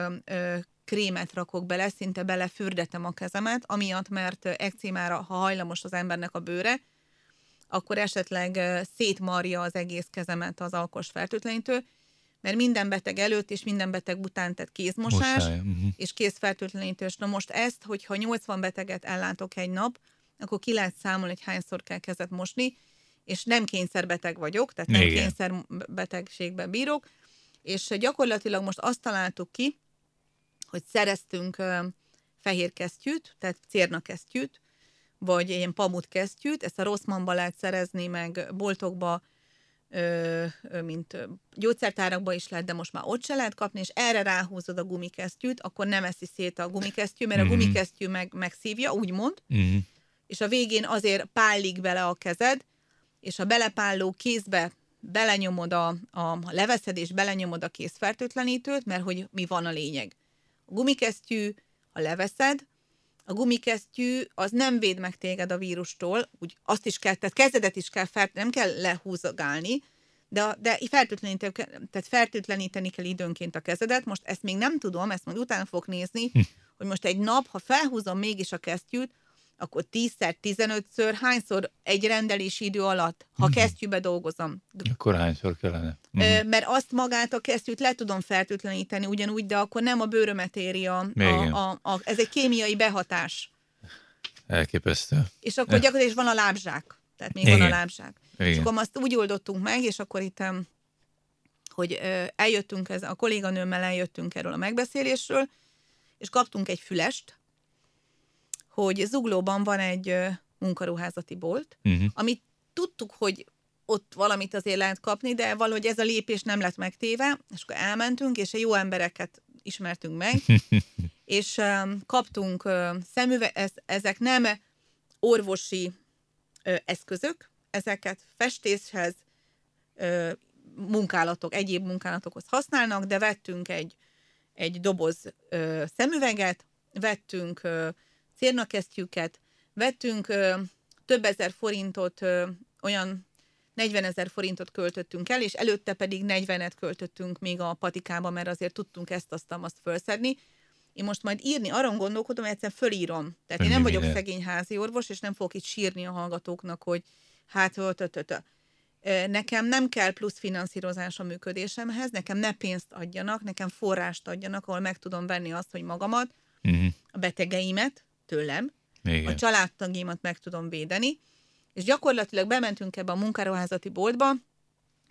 krémet rakok bele, szinte belefürdetem a kezemet, amiatt, mert ekcímára, ha hajlamos az embernek a bőre, akkor esetleg szétmarja az egész kezemet az alkos fertőtlenítő, mert minden beteg előtt és minden beteg után tett kézmosás uh-huh. és kézfertőtlenítős. Na most ezt, hogyha 80 beteget ellátok egy nap, akkor ki lehet számolni, hogy hányszor kell kezet mosni, és nem kényszerbeteg vagyok, tehát nem Igen. kényszerbetegségben bírok, és gyakorlatilag most azt találtuk ki, hogy szereztünk fehér kesztyűt, tehát cérnakesztyűt, vagy ilyen pamut kesztyűt, ezt a Rosszmanba lehet szerezni, meg boltokba, mint gyógyszertárakba is lehet, de most már ott se lehet kapni, és erre ráhúzod a gumikesztyűt, akkor nem eszi szét a gumikesztyű, mert a Mhm. gumikesztyű meg, megszívja, úgymond, Uh-huh. és a végén azért pállik bele a kezed, és a belepálló kézbe belenyomod a, a leveszed, és belenyomod a kézfertőtlenítőt, mert hogy mi van a lényeg. A gumikesztyű, ha leveszed, a gumikesztyű az nem véd meg téged a vírustól, úgy azt is kell, tehát kezedet is kell, fert, nem kell lehúzogálni, de, a- de fertőtleníteni, tehát fertőtleníteni kell időnként a kezedet. Most ezt még nem tudom, ezt majd utána fogok nézni, hogy most egy nap, ha felhúzom mégis a kesztyűt, akkor 10-szer, 15-ször, hányszor egy rendelési idő alatt, ha kesztyűbe dolgozom. Akkor hányszor kellene? Uh-huh. mert azt magát a kesztyűt le tudom fertőtleníteni ugyanúgy, de akkor nem a bőrömet éri a, Igen. a, a, a, ez egy kémiai behatás. Elképesztő. És akkor gyakorlatilag is van a lábzsák. Tehát még van a Igen. lábzsák. És Igen. akkor ma azt úgy oldottunk meg, és akkor itt, hogy eljöttünk, ez, a kolléganőmmel eljöttünk erről a megbeszélésről, és kaptunk egy fülest, hogy Zuglóban van egy munkaruházati bolt, Uh-huh. amit tudtuk, hogy ott valamit azért lehet kapni, de valahogy ez a lépés nem lett megtéve, és akkor elmentünk, és jó embereket ismertünk meg, és um, kaptunk uh, szemüve, ez, ezek nem orvosi eszközök, ezeket festéshez, munkálatok, egyéb munkálatokhoz használnak, de vettünk egy, egy doboz szemüveget, vettünk cérnakesztyűket, vettünk ö, több ezer forintot, ö, olyan 40 ezer forintot költöttünk el, és előtte pedig 40-et költöttünk még a patikába, mert azért tudtunk ezt, azt, azt felszedni. Én most majd írni, arra gondolkodom, hogy egyszerűen fölírom. Tehát én nem vagyok szegény házi orvos, és nem fogok itt sírni a hallgatóknak, hogy hát, ö, tö, tö, tö. Ö, nekem nem kell plusz finanszírozás a működésemhez, nekem ne pénzt adjanak, nekem forrást adjanak, ahol meg tudom venni azt, hogy magamat, Uh-huh. a betegeimet tőlem, a Igen. családtagjaimat meg tudom védeni, és gyakorlatilag bementünk ebbe a munkaruházati boltba,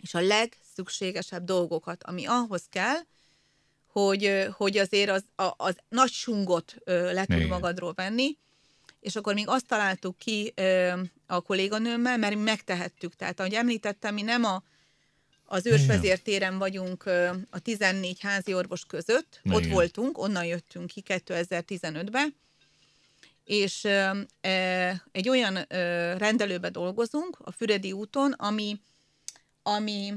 és a legszükségesebb dolgokat, ami ahhoz kell, hogy, hogy azért az, a, az nagy sungot le tud Igen. magadról venni, és akkor még azt találtuk ki a kolléganőmmel, mert mi megtehettük. Tehát, ahogy említettem, mi nem a, az ősvezértéren vagyunk a 14 házi orvos között, ott Igen. voltunk, onnan jöttünk ki 2015-ben, és egy olyan rendelőbe dolgozunk a Füredi úton, ami, ami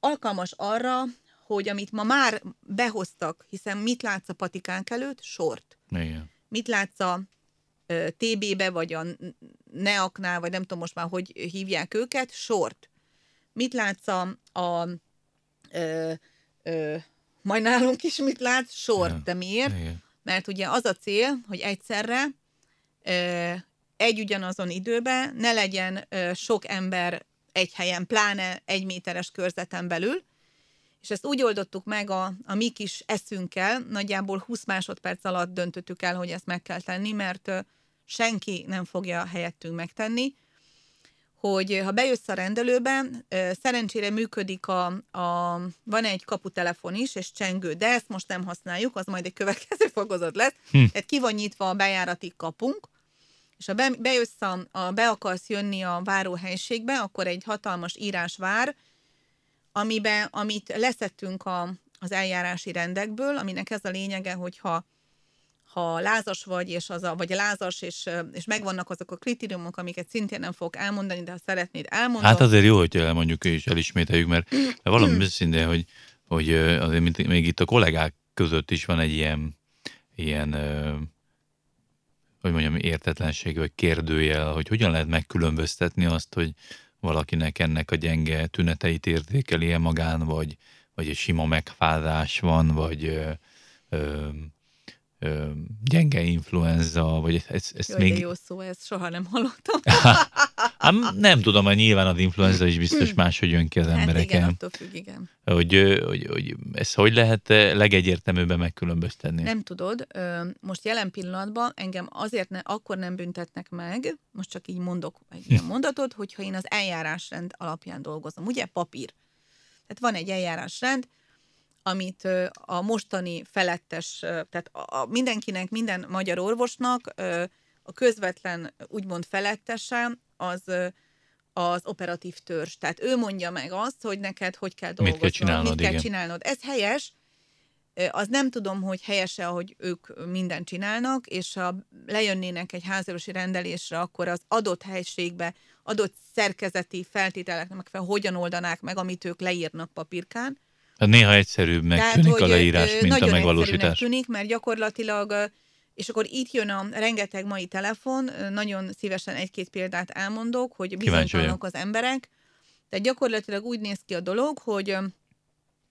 alkalmas arra, hogy amit ma már behoztak, hiszen mit látsz a patikánk előtt? Sort. Igen. Mit látsz a TB-be, vagy a neaknál, vagy nem tudom most már, hogy hívják őket? Sort. Mit látsz a, a ö, ö, majd nálunk is mit látsz? Sort. De miért? Igen. Mert ugye az a cél, hogy egyszerre egy ugyanazon időben ne legyen sok ember egy helyen, pláne egy méteres körzeten belül, és ezt úgy oldottuk meg a, a mi kis eszünkkel, nagyjából 20 másodperc alatt döntöttük el, hogy ezt meg kell tenni, mert senki nem fogja helyettünk megtenni, hogy ha bejössz a rendelőbe, szerencsére működik a, a, van egy kaputelefon is, és csengő, de ezt most nem használjuk, az majd egy következő fokozat lesz. Hm. Tehát ki van nyitva a bejárati kapunk, és ha be, bejössz a, a, be akarsz jönni a váróhelyiségbe, akkor egy hatalmas írás vár, amiben, amit leszettünk a, az eljárási rendekből, aminek ez a lényege, hogyha ha lázas vagy, és az a, vagy lázas, és, és megvannak azok a kritériumok, amiket szintén nem fogok elmondani, de ha szeretnéd, elmondom. Hát azért jó, hogy elmondjuk és elismételjük, mert mert valami őszintén, hogy, hogy azért mint, még itt a kollégák között is van egy ilyen, ilyen hogy mondjam, értetlenség, vagy kérdőjel, hogy hogyan lehet megkülönböztetni azt, hogy valakinek ennek a gyenge tüneteit értékeli -e magán, vagy, vagy egy sima megfázás van, vagy ö, ö, ö, gyenge influenza, vagy ezt, ezt Jaj, még... jó szó, ezt soha nem hallottam. Ám nem tudom, hogy nyilván az influenza is biztos máshogy jön ki az Hát embereken. igen, attól függ, igen. hogy, hogy, hogy ezt hogy lehet legegyértelműbben megkülönböztetni? Nem tudod, most jelen pillanatban engem azért ne, akkor nem büntetnek meg, most csak így mondok egy ilyen mondatot, hogyha én az eljárásrend alapján dolgozom. Ugye papír. Tehát van egy eljárásrend, amit a mostani felettes, tehát a, mindenkinek, minden magyar orvosnak a közvetlen úgymond felettese az az operatív törzs. Tehát ő mondja meg azt, hogy neked hogy kell Mit dolgoznod, kell csinálnod, mit kell igen. csinálnod. Ez helyes, az nem tudom, hogy helyese, ahogy ők mindent csinálnak, és ha lejönnének egy házorvosi rendelésre, akkor az adott helységbe, adott szerkezeti feltételeknek megfelelően hogyan oldanák meg, amit ők leírnak papírkán. Hát néha egyszerűbbnek tűnik a leírás, mint a megvalósítás. tűnik, mert gyakorlatilag, és akkor itt jön a rengeteg mai telefon, nagyon szívesen egy-két példát elmondok, hogy bizonytalanok az emberek. Tehát gyakorlatilag úgy néz ki a dolog, hogy,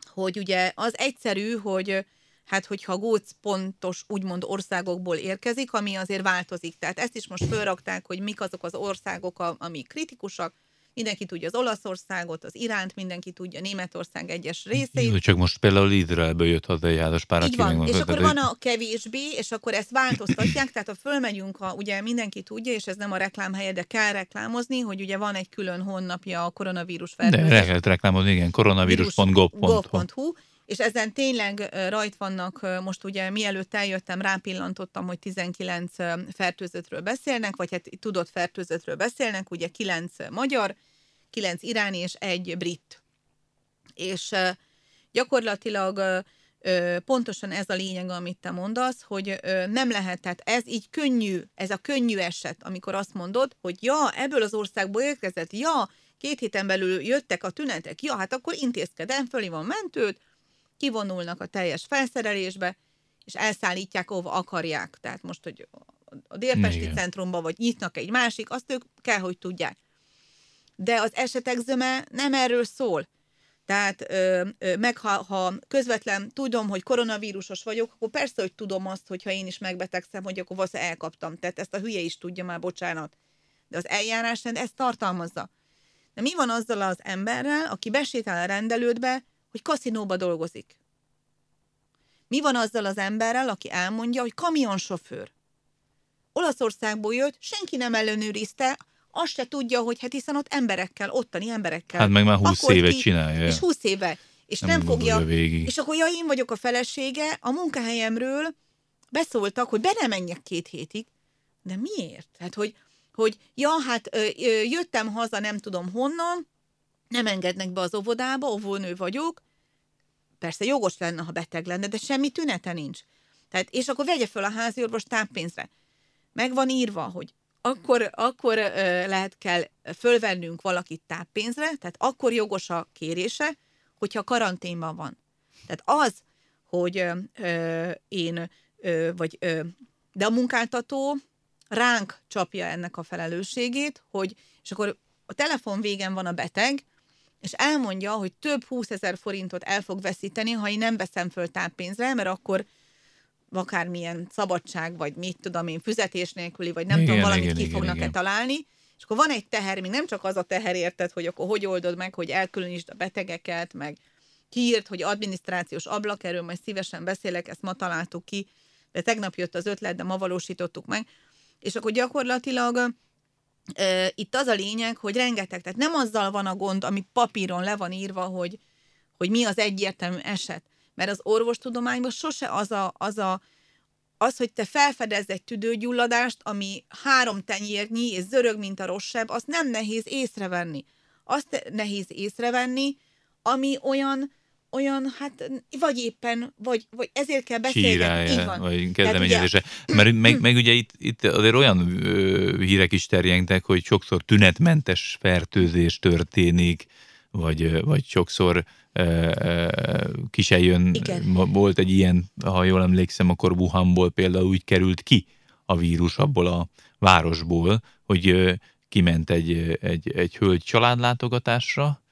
hogy ugye az egyszerű, hogy hát hogyha góc pontos úgymond országokból érkezik, ami azért változik. Tehát ezt is most fölrakták, hogy mik azok az országok, amik kritikusak. Mindenki tudja az Olaszországot, az Iránt, mindenki tudja Németország egyes részeit. Jó, Csak most például Izraelből jött haza egy házas pár, Így van, és akkor van a kevésbé, és akkor ezt változtatják, tehát ha fölmegyünk, a, ugye mindenki tudja, és ez nem a reklám helye, de kell reklámozni, hogy ugye van egy külön honlapja a koronavírus De fertőzés re- lehet reklámozni, igen, koronavírus.gov.hu. és ezen tényleg rajt vannak, most ugye mielőtt eljöttem, rápillantottam, hogy 19 ö, fertőzöttről beszélnek, vagy hát tudott fertőzöttről beszélnek, ugye 9 magyar, 9 iráni és egy brit. És gyakorlatilag pontosan ez a lényeg, amit te mondasz, hogy nem lehet, tehát ez így könnyű, ez a könnyű eset, amikor azt mondod, hogy ja, ebből az országból érkezett, ja, két héten belül jöttek a tünetek, ja, hát akkor intézkedem, fölhívom mentőt, kivonulnak a teljes felszerelésbe, és elszállítják, ahova akarják. Tehát most, hogy a Délpesti Igen. centrumba, vagy nyitnak egy másik, azt ők kell, hogy tudják. De az esetek zöme nem erről szól. Tehát ö, ö, meg ha, ha közvetlen tudom, hogy koronavírusos vagyok, akkor persze, hogy tudom azt, hogy ha én is megbetegszem, hogy akkor valószínűleg elkaptam. Tehát ezt a hülye is tudja már, bocsánat. De az eljárásrend ezt tartalmazza. De mi van azzal az emberrel, aki besétál a rendelődbe, hogy kaszinóba dolgozik? Mi van azzal az emberrel, aki elmondja, hogy kamionsofőr? Olaszországból jött, senki nem ellenőrizte, azt se tudja, hogy hát hiszen ott emberekkel, ottani emberekkel. Hát meg már 20 pakolt éve ki, csinálja. És 20 éve. És nem, nem fogja. végig. És akkor ja, én vagyok a felesége, a munkahelyemről beszóltak, hogy be nem menjek két hétig. De miért? Hát, hogy, hogy ja, hát ö, ö, jöttem haza nem tudom honnan, nem engednek be az óvodába, óvónő vagyok, persze jogos lenne, ha beteg lenne, de semmi tünete nincs. Tehát, és akkor vegye föl a házi orvos táppénzre. Meg van írva, hogy akkor, akkor lehet kell fölvennünk valakit táppénzre, tehát akkor jogos a kérése, hogyha karanténban van. Tehát az, hogy ö, én, ö, vagy, ö, de a munkáltató ránk csapja ennek a felelősségét, hogy, és akkor a telefon végen van a beteg, és elmondja, hogy több 20 ezer forintot el fog veszíteni, ha én nem veszem föl táppénzre, mert akkor akármilyen szabadság, vagy mit tudom én, fizetés nélküli, vagy nem Igen, tudom, valamit igen, ki igen, fognak-e igen. találni, és akkor van egy teher, még nem csak az a teher érted, hogy akkor hogy oldod meg, hogy elkülönítsd a betegeket, meg kiírt, hogy adminisztrációs ablak, erről majd szívesen beszélek, ezt ma találtuk ki, de tegnap jött az ötlet, de ma valósítottuk meg. És akkor gyakorlatilag itt az a lényeg, hogy rengeteg, tehát nem azzal van a gond, ami papíron le van írva, hogy, hogy mi az egyértelmű eset. Mert az orvostudományban sose az a, az a az, hogy te felfedez egy tüdőgyulladást, ami három tenyérnyi és zörög, mint a rosszabb, azt nem nehéz észrevenni. Azt nehéz észrevenni, ami olyan, olyan, hát, vagy éppen, vagy, vagy ezért kell Sírálja, van. vagy kezdeményezése. Mert meg, meg ugye itt, itt azért olyan ö, hírek is terjengtek, hogy sokszor tünetmentes fertőzés történik, vagy, vagy sokszor ki se jön. Igen. Volt egy ilyen, ha jól emlékszem, akkor Wuhanból például úgy került ki a vírus abból a városból, hogy kiment egy, egy, egy hölgy családlátogatásra,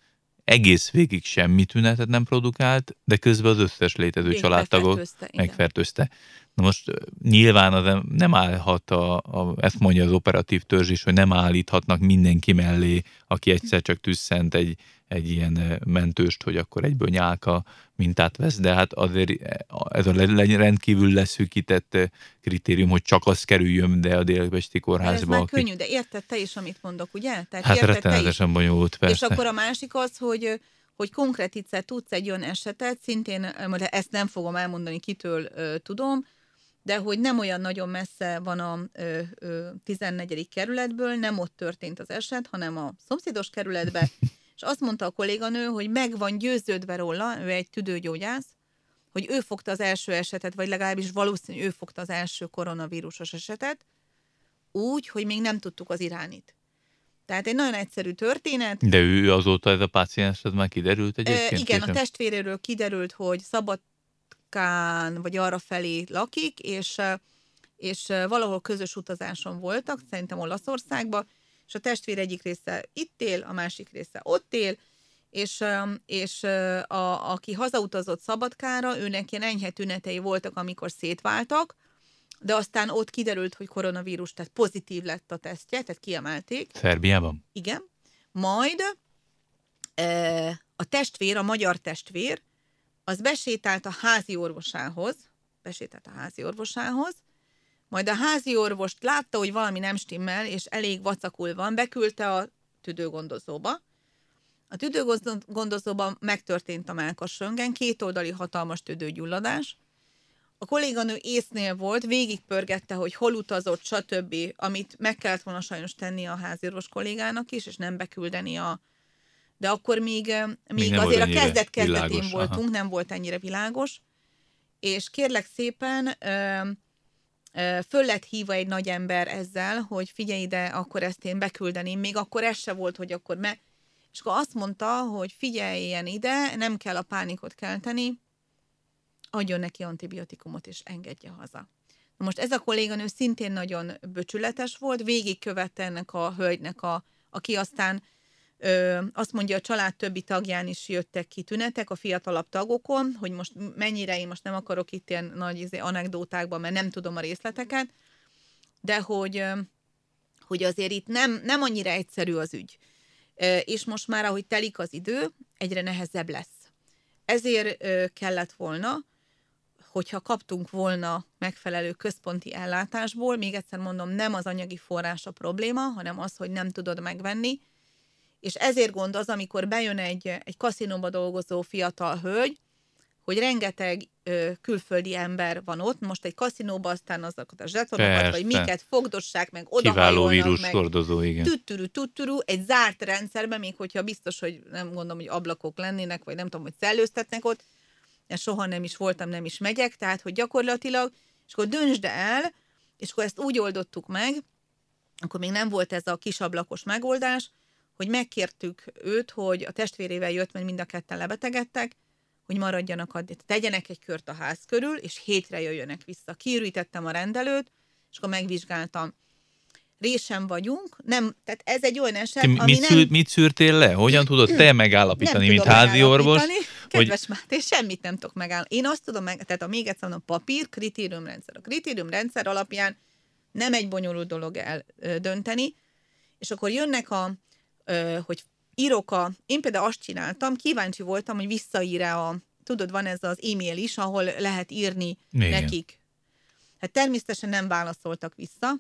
egész végig semmi tünetet nem produkált, de közben az összes létező Végig családtagot megfertőzte. Na most nyilván az nem állhat, a, a, ezt mondja az operatív törzs is, hogy nem állíthatnak mindenki mellé, aki egyszer csak tüsszent egy, egy ilyen mentőst, hogy akkor egyből nyálka mintát vesz, de hát azért ez a rendkívül leszűkített kritérium, hogy csak az kerüljön de a délpesti kórházba. Ez már aki... könnyű, de érted te is, amit mondok, ugye? Tehát hát rettenetesen bonyolult, persze. És akkor a másik az, hogy hogy konkrét egyszer tudsz egy olyan esetet, szintén, ezt nem fogom elmondani, kitől ö, tudom, de hogy nem olyan nagyon messze van a ö, ö, 14. kerületből, nem ott történt az eset, hanem a szomszédos kerületbe, és azt mondta a kolléganő, hogy meg van győződve róla, ő egy tüdőgyógyász, hogy ő fogta az első esetet, vagy legalábbis valószínű, ő fogta az első koronavírusos esetet, úgy, hogy még nem tudtuk az iránit. Tehát egy nagyon egyszerű történet. De ő azóta ez a páciens, ez már kiderült egyébként? E, igen, a testvéréről kiderült, hogy Szabadkán, vagy arra felé lakik, és, és valahol közös utazáson voltak, szerintem Olaszországba, és a testvér egyik része itt él, a másik része ott él, és, és a, aki hazautazott Szabadkára, őnek ilyen enyhe tünetei voltak, amikor szétváltak, de aztán ott kiderült, hogy koronavírus, tehát pozitív lett a tesztje, tehát kiemelték. Szerbiában? Igen. Majd e, a testvér, a magyar testvér, az besétált a házi orvosához, besétált a házi orvosához, majd a házi orvost látta, hogy valami nem stimmel, és elég vacakul van, beküldte a tüdőgondozóba. A tüdőgondozóban megtörtént a melkas röngen, kétoldali hatalmas tüdőgyulladás, a kolléganő észnél volt, végigpörgette, hogy hol utazott, stb., amit meg kellett volna sajnos tenni a házírvos kollégának is, és nem beküldeni a... De akkor még, eh, még, még azért a kezdet-kezdetén voltunk, aha. nem volt ennyire világos. És kérlek szépen, ö, föl lett hívva egy nagy ember ezzel, hogy figyelj ide, akkor ezt én beküldeném. Még akkor ez se volt, hogy akkor me... És akkor azt mondta, hogy figyeljen ide, nem kell a pánikot kelteni, adjon neki antibiotikumot, és engedje haza. Na most ez a kolléganő szintén nagyon böcsületes volt, végigkövette ennek a hölgynek, a, aki aztán ö, azt mondja, a család többi tagján is jöttek ki tünetek, a fiatalabb tagokon, hogy most mennyire, én most nem akarok itt ilyen nagy izé, anekdótákban, mert nem tudom a részleteket, de hogy, hogy azért itt nem, nem annyira egyszerű az ügy. És most már, ahogy telik az idő, egyre nehezebb lesz. Ezért kellett volna, hogyha kaptunk volna megfelelő központi ellátásból, még egyszer mondom, nem az anyagi forrás a probléma, hanem az, hogy nem tudod megvenni, és ezért gond az, amikor bejön egy, egy kaszinóba dolgozó fiatal hölgy, hogy rengeteg ö, külföldi ember van ott, most egy kaszinóba aztán azokat a zsetonokat, Persze. vagy miket fogdossák, meg oda Kiváló vírus meg hordozó, igen. Tutturu, tutturu, egy zárt rendszerben, még hogyha biztos, hogy nem gondolom, hogy ablakok lennének, vagy nem tudom, hogy szellőztetnek ott, soha nem is voltam, nem is megyek, tehát hogy gyakorlatilag, és akkor döntsd el, és akkor ezt úgy oldottuk meg, akkor még nem volt ez a kisablakos megoldás, hogy megkértük őt, hogy a testvérével jött, mert mind a ketten lebetegedtek, hogy maradjanak addig, tegyenek egy kört a ház körül, és hétre jöjjönek vissza. Kiürítettem a rendelőt, és akkor megvizsgáltam résen vagyunk, nem, tehát ez egy olyan eset, ami mit, nem... mit szűrtél le? Hogyan tudod te megállapítani, mint házi orvos? Kedves hogy... Máté, semmit nem tudok megállapítani. Én azt tudom meg, tehát a még egyszer mondom, papír, kritériumrendszer. A kritériumrendszer alapján nem egy bonyolult dolog eldönteni, és akkor jönnek a, hogy írok a, én például azt csináltam, kíváncsi voltam, hogy visszaír-e a, tudod, van ez az e-mail is, ahol lehet írni Igen. nekik. Hát természetesen nem válaszoltak vissza,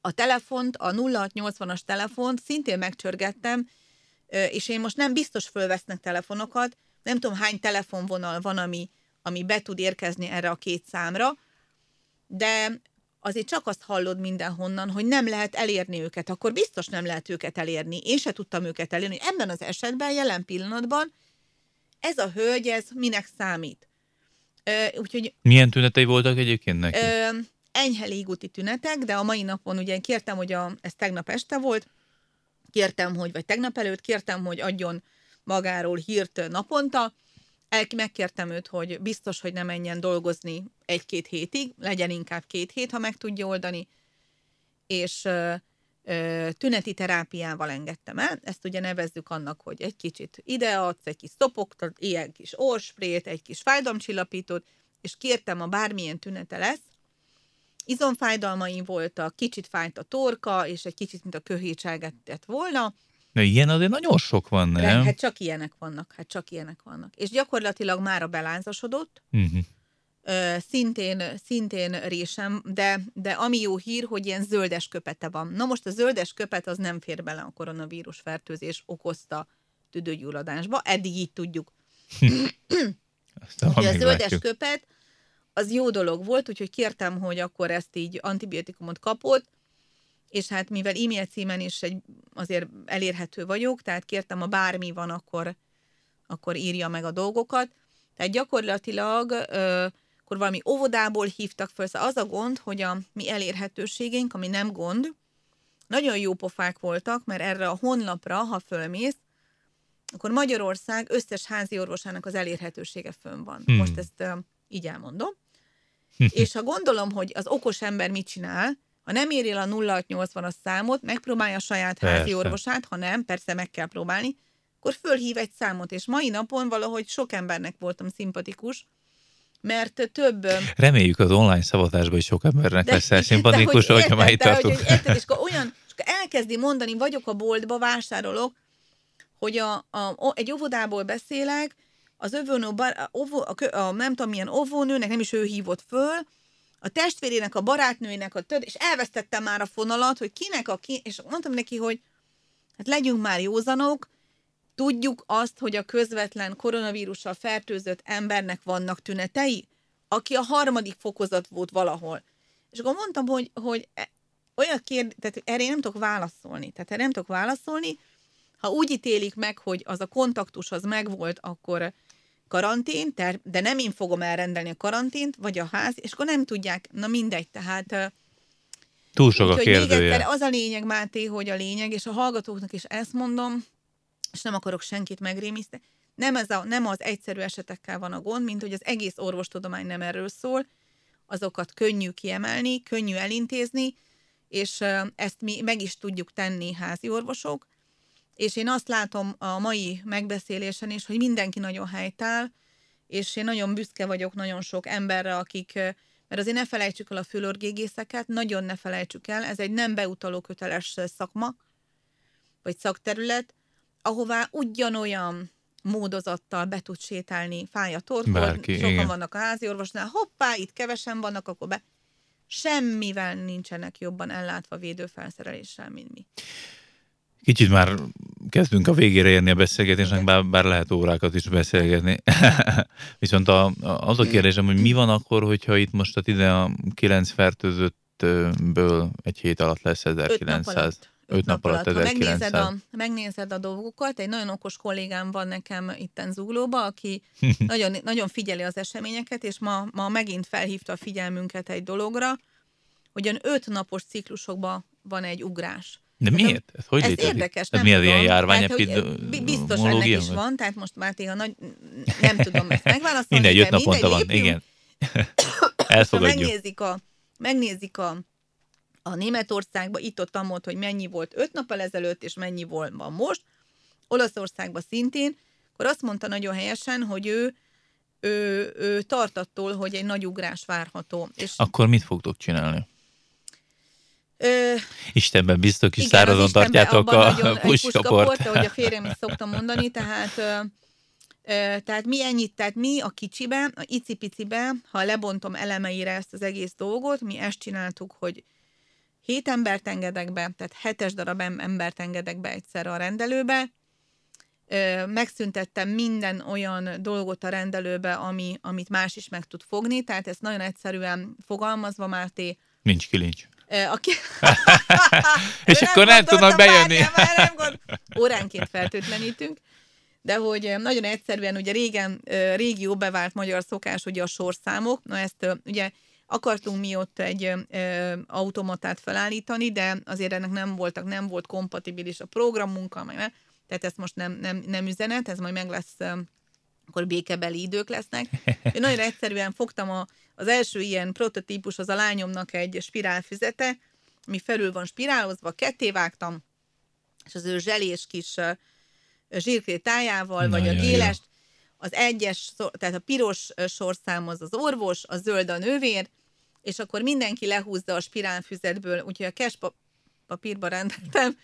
a telefont, a 0680-as telefont szintén megcsörgettem, és én most nem biztos fölvesznek telefonokat, nem tudom hány telefonvonal van, ami, ami be tud érkezni erre a két számra, de azért csak azt hallod mindenhonnan, hogy nem lehet elérni őket, akkor biztos nem lehet őket elérni. Én se tudtam őket elérni. Ebben az esetben, jelen pillanatban ez a hölgy, ez minek számít? úgyhogy, Milyen tünetei voltak egyébként neki? enyhe légúti tünetek, de a mai napon ugye kértem, hogy a, ez tegnap este volt, kértem, hogy, vagy tegnap előtt kértem, hogy adjon magáról hírt naponta, el, megkértem őt, hogy biztos, hogy ne menjen dolgozni egy-két hétig, legyen inkább két hét, ha meg tudja oldani, és ö, ö, tüneti terápiával engedtem el. Ezt ugye nevezzük annak, hogy egy kicsit ide adsz, egy kis szopogtat, ilyen kis orsprét, egy kis fájdalomcsillapítót, és kértem, a bármilyen tünete lesz, izomfájdalmaim voltak, kicsit fájt a torka, és egy kicsit, mint a köhétságet tett volna. Na ilyen azért nagyon sok van, nem? Hát csak ilyenek vannak, hát csak ilyenek vannak. És gyakorlatilag már a belázasodott, Uh-huh. Ö, szintén, szintén résem, de, de ami jó hír, hogy ilyen zöldes köpete van. Na most a zöldes köpet az nem fér bele a koronavírus fertőzés okozta tüdőgyulladásba, eddig így tudjuk. Aztán Ugye a zöldes látjuk. köpet az jó dolog volt, úgyhogy kértem, hogy akkor ezt így antibiotikumot kapott, és hát mivel e-mail címen is egy, azért elérhető vagyok, tehát kértem, ha bármi van, akkor, akkor írja meg a dolgokat. Tehát gyakorlatilag ö, akkor valami óvodából hívtak föl, szóval az a gond, hogy a mi elérhetőségeink, ami nem gond, nagyon jó pofák voltak, mert erre a honlapra, ha fölmész, akkor Magyarország összes házi orvosának az elérhetősége fönn van. Hmm. Most ezt uh, így elmondom. És ha gondolom, hogy az okos ember mit csinál, ha nem éri el a 0680-as számot, megpróbálja a saját házi orvosát, ha nem, persze meg kell próbálni, akkor fölhív egy számot, és mai napon valahogy sok embernek voltam szimpatikus, mert több... Reméljük az online szavazásban is sok embernek de- lesz el de szimpatikus, hogy hogyha már itt tartunk. Hogy, érted, és akkor olyan, és akkor elkezdi mondani, vagyok a boltba, vásárolok, hogy a, a, egy óvodából beszélek, az övönő, bar, a, a, a, nem tudom milyen óvónőnek, nem is ő hívott föl, a testvérének, a barátnőinek, a töd, és elvesztettem már a fonalat, hogy kinek a ki, és mondtam neki, hogy hát legyünk már józanok, tudjuk azt, hogy a közvetlen koronavírussal fertőzött embernek vannak tünetei, aki a harmadik fokozat volt valahol. És akkor mondtam, hogy, hogy e- olyan kérdés, tehát erre én nem tudok válaszolni. Tehát erre nem tudok válaszolni. Ha úgy ítélik meg, hogy az a kontaktus az megvolt, akkor karantén, de nem én fogom elrendelni a karantént, vagy a ház, és akkor nem tudják, na mindegy, tehát Túl sok a Úgyhogy még kérdője. egyszer az a lényeg, Máté, hogy a lényeg, és a hallgatóknak is ezt mondom, és nem akarok senkit megrémiszteni, nem, ez a, nem az egyszerű esetekkel van a gond, mint hogy az egész orvostudomány nem erről szól, azokat könnyű kiemelni, könnyű elintézni, és ezt mi meg is tudjuk tenni házi orvosok, és én azt látom a mai megbeszélésen is, hogy mindenki nagyon helytáll, és én nagyon büszke vagyok nagyon sok emberre, akik, mert azért ne felejtsük el a fülorgégészeket, nagyon ne felejtsük el, ez egy nem beutaló köteles szakma, vagy szakterület, ahová ugyanolyan módozattal be tud sétálni, fáj a torkod, sokan igen. vannak a házi orvosnál, hoppá, itt kevesen vannak, akkor be. Semmivel nincsenek jobban ellátva védőfelszereléssel, mint mi. Kicsit már kezdünk a végére érni a beszélgetésnek, bár, bár lehet órákat is beszélgetni. Viszont a, a, az a kérdésem, hogy mi van akkor, hogyha itt most a 19 fertőzöttből egy hét alatt lesz Öt nap 1900. alatt. öt nap alatt Ha megnézed 1900. a, megnézed a dolgokat, egy nagyon okos kollégám van nekem itten Zuglóba, aki nagyon, nagyon figyeli az eseményeket, és ma, ma megint felhívta a figyelmünket egy dologra, hogy olyan öt napos ciklusokban van egy ugrás. De miért? Ez hogy Ez létezik? érdekes, Ez nem mi az tudom. ilyen járvány Hát, Biztos ennek is van, tehát most már tényleg nagy, nem tudom ezt megválaszolni. Mindegy, de öt naponta van, igen. Elfogadjuk. megnézik a, megnézik a, a Németországba, itt-ott amott, hogy mennyi volt öt nappal ezelőtt, és mennyi volt van most, Olaszországban szintén, akkor azt mondta nagyon helyesen, hogy ő, ő, ő tart attól, hogy egy nagy ugrás várható. És, Akkor mit fogtok csinálni? Ö, Istenben biztos kis Igen, az szárazon tartjátok a puskaport. ahogy a férjem is szokta mondani, tehát, ö, ö, tehát mi ennyit, tehát mi a kicsibe, a icipicibe, ha lebontom elemeire ezt az egész dolgot, mi ezt csináltuk, hogy hét embert engedek be, tehát hetes darab em- embert engedek be egyszerre a rendelőbe, megszüntettem minden olyan dolgot a rendelőbe, ami, amit más is meg tud fogni, tehát ezt nagyon egyszerűen fogalmazva, Máté, Nincs kilincs. Aki... És De akkor nem tudnak bejönni. várjál, már nem gond... Óránként fertőtlenítünk, de hogy nagyon egyszerűen, ugye régen, régi jó bevált magyar szokás, ugye a sorszámok, na ezt ugye akartunk mi ott egy ö, automatát felállítani, de azért ennek nem voltak, nem volt kompatibilis a programmunkkal, meg nem, tehát ez most nem, nem, nem üzenet, ez majd meg lesz akkor békebeli idők lesznek. Én nagyon egyszerűen fogtam a, az első ilyen prototípus, az a lányomnak egy spirálfüzete, ami felül van spirálozva, ketté vágtam, és az ő zselés kis zsírkrétájával, vagy a Nagyon gélest, az egyes, tehát a piros sorszám az az orvos, a zöld a nővér, és akkor mindenki lehúzza a spirálfüzetből, úgyhogy a cash papírba rendeltem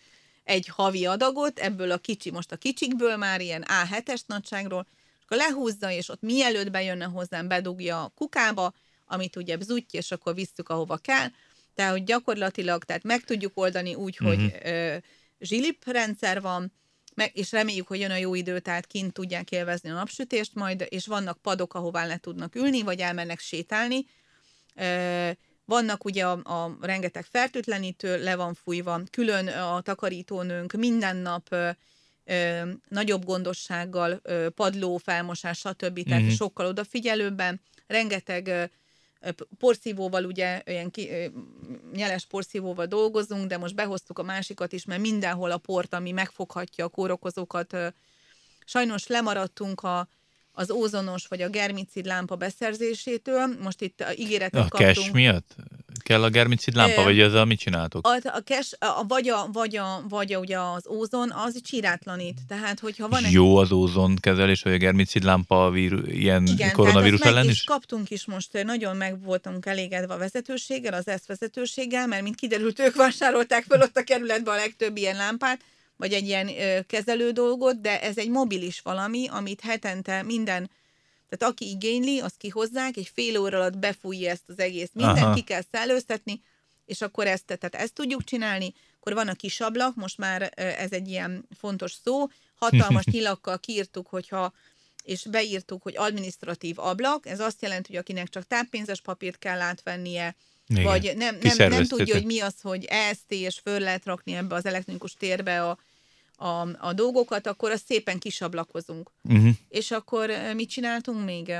egy havi adagot, ebből a kicsi, most a kicsikből már ilyen A7-es nagyságról, akkor lehúzza, és ott mielőtt bejönne hozzám, bedugja a kukába, amit ugye bzutty, és akkor visszük, ahova kell. Tehát, hogy gyakorlatilag, tehát meg tudjuk oldani úgy, uh-huh. hogy ö, zsilip rendszer van, meg, és reméljük, hogy jön a jó idő, tehát kint tudják élvezni a napsütést majd, és vannak padok, ahová le tudnak ülni, vagy elmennek sétálni. Ö, vannak ugye a, a rengeteg fertőtlenítő, le van fújva, külön a takarítónőnk minden nap ö, ö, nagyobb gondossággal, ö, padló, felmosás, stb. Tehát mm-hmm. sokkal odafigyelőbben, rengeteg ö, porszívóval, ugye olyan ki, nyeles porszívóval dolgozunk, de most behoztuk a másikat is, mert mindenhol a port, ami megfoghatja a kórokozókat, sajnos lemaradtunk a, az ózonos vagy a germicid lámpa beszerzésétől. Most itt ígéretet a kaptunk. A cash miatt? Kell a germicid lámpa, e, vagy ezzel mit csináltok? A, a cash, a, vagy, a, vagy, a, vagy a, ugye az ózon, az csirátlanít. Tehát, hogyha van egy... Jó az ózon kezelés, vagy a germicid lámpa víru, ilyen Igen, koronavírus ellen is? kaptunk is most, nagyon meg voltunk elégedve a vezetőséggel, az ESZ vezetőséggel, mert mint kiderült, ők vásárolták fel ott a kerületben a legtöbb ilyen lámpát, vagy egy ilyen ö, kezelő dolgot, de ez egy mobilis valami, amit hetente minden, tehát aki igényli, azt kihozzák, egy fél óra alatt befújja ezt az egész, mindent Aha. ki kell szellőztetni, és akkor ezt, tehát ezt tudjuk csinálni, akkor van a kis ablak, most már ez egy ilyen fontos szó, hatalmas nyilakkal kiírtuk, hogyha és beírtuk, hogy administratív ablak, ez azt jelenti, hogy akinek csak táppénzes papírt kell átvennie, igen. vagy nem, nem, nem tudja, hogy mi az, hogy EST, és föl lehet rakni ebbe az elektronikus térbe a, a, a dolgokat, akkor azt szépen kisablakozunk. Uh-huh. És akkor mit csináltunk még?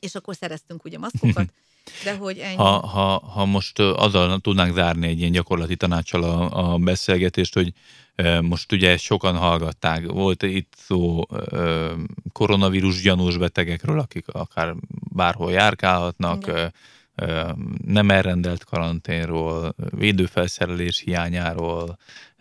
És akkor szereztünk ugye maszkokat, de hogy ennyi. Ha, ha, ha most azzal tudnánk zárni egy ilyen gyakorlati tanácsal a, a beszélgetést, hogy most ugye sokan hallgatták, volt itt szó koronavírus gyanús betegekről, akik akár bárhol járkálhatnak, Igen nem elrendelt karanténról, védőfelszerelés hiányáról,